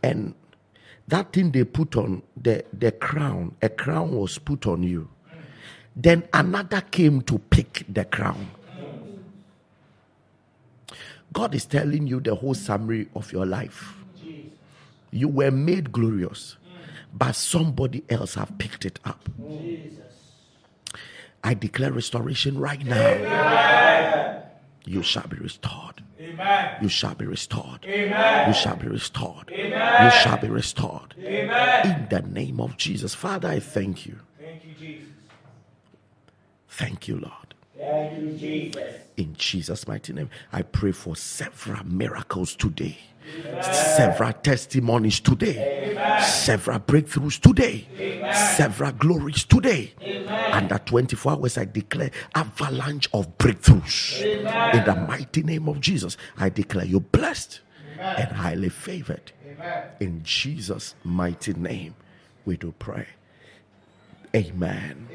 And that thing they put on the, the crown, a crown was put on you. Then another came to pick the crown. God is telling you the whole summary of your life. You were made glorious, but somebody else have picked it up. I declare restoration right now. You shall be restored. Amen. You shall be restored. Amen. You shall be restored. Amen. You shall be restored. Amen. In the name of Jesus. Father, I thank you. Thank you, Jesus. Thank you, Lord. Thank you, Jesus. In Jesus' mighty name, I pray for several miracles today, several testimonies today, several breakthroughs today, several glories today. Under 24 hours, I declare avalanche of breakthroughs. In the mighty name of Jesus, I declare you blessed and highly favored. In Jesus' mighty name, we do pray. Amen.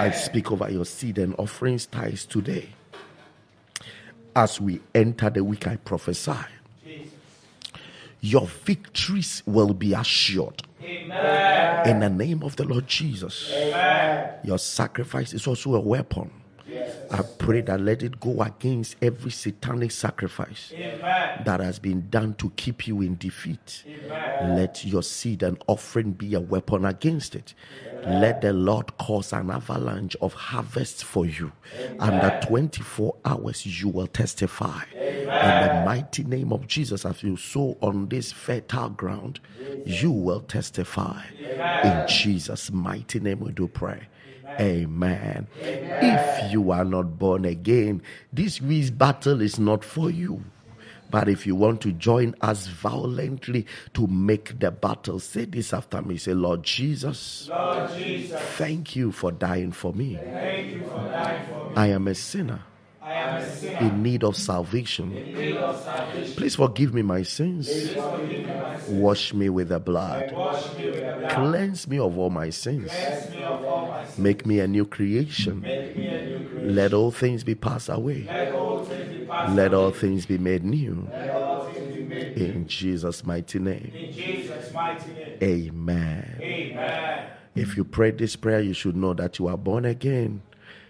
I speak over your seed and offerings ties today. As we enter the week, I prophesy. Your victories will be assured. Amen. In the name of the Lord Jesus. Your sacrifice is also a weapon. I pray that let it go against every satanic sacrifice Amen. that has been done to keep you in defeat. Let your seed and offering be a weapon against it. Let the Lord cause an avalanche of harvest for you. Under 24 hours, you will testify. In the mighty name of Jesus, as you sow on this fertile ground, you will testify. In Jesus' mighty name, we do pray. Amen. If you are not born again, this week's battle is not for you. But if you want to join us violently to make the battle, say this after me. Say, Lord Jesus, Lord Jesus, thank you for dying for me. thank you for dying for me. I am a sinner I am a sinner in need of salvation. need of salvation. Please forgive me my sins. Wash me with the blood. Wash me with the blood. All my sins. Cleanse me of all my sins. Make me a new creation. Make me a new creation. Let all things be passed away. Let all things be passed Let away. all things be made new. Let all things be made In Jesus' mighty name. In Jesus' mighty name. Amen. Amen. If you prayed this prayer, you should know that you are born again.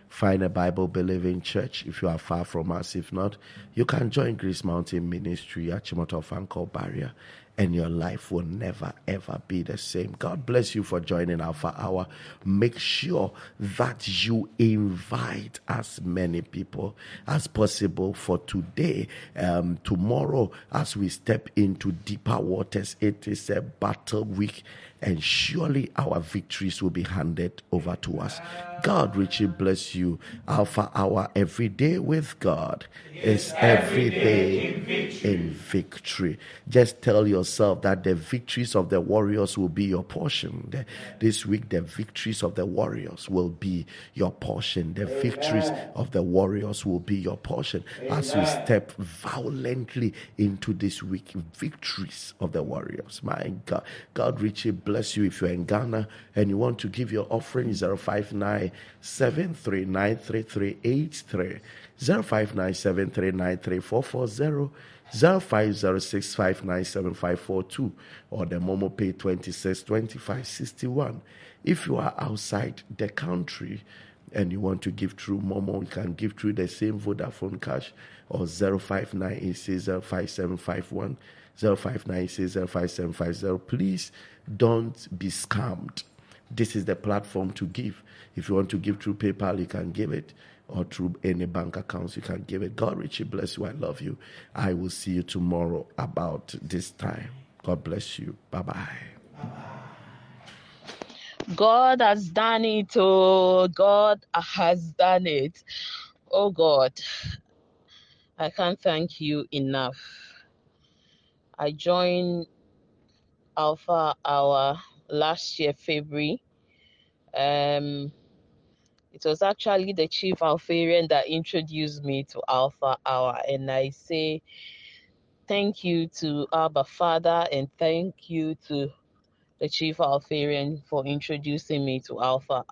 Find a Bible believing church if you are far from us. If not, you can join Grace Mountain Ministry at Chimoto Fanko Barrier and your life will never ever be the same. God bless you for joining Alpha Hour. Make sure that you invite as many people as possible for today. Um, tomorrow, as we step into deeper waters, it is a battle week and surely our victories will be handed over to us. God richly bless you. Alpha Hour every day with God is every day in victory. Just tell yourself that the victories of the warriors will be your portion. This week, the victories of the warriors will be your portion. The victories of the warriors will be your portion as you step violently into this week. Victories of the warriors. My God, God richly bless you. If you're in Ghana and you want to give your offering, 059 73933383. 0597393440 0506597542 or the Momo Pay 262561. If you are outside the country and you want to give through Momo, you can give through the same Vodafone cash or 0598605751 0596055750. Please don't be scammed. This is the platform to give. If you want to give through PayPal, you can give it, or through any bank accounts, you can give it. God richly bless you. I love you. I will see you tomorrow about this time. God bless you. Bye bye. God has done it. Oh, God has done it. Oh, God. I can't thank you enough. I joined Alpha Hour last year, February. Um, it was actually the chief Alpharian that introduced me to Alpha Hour, and I say thank you to Abba Father and thank you to the chief Alpharian for introducing me to Alpha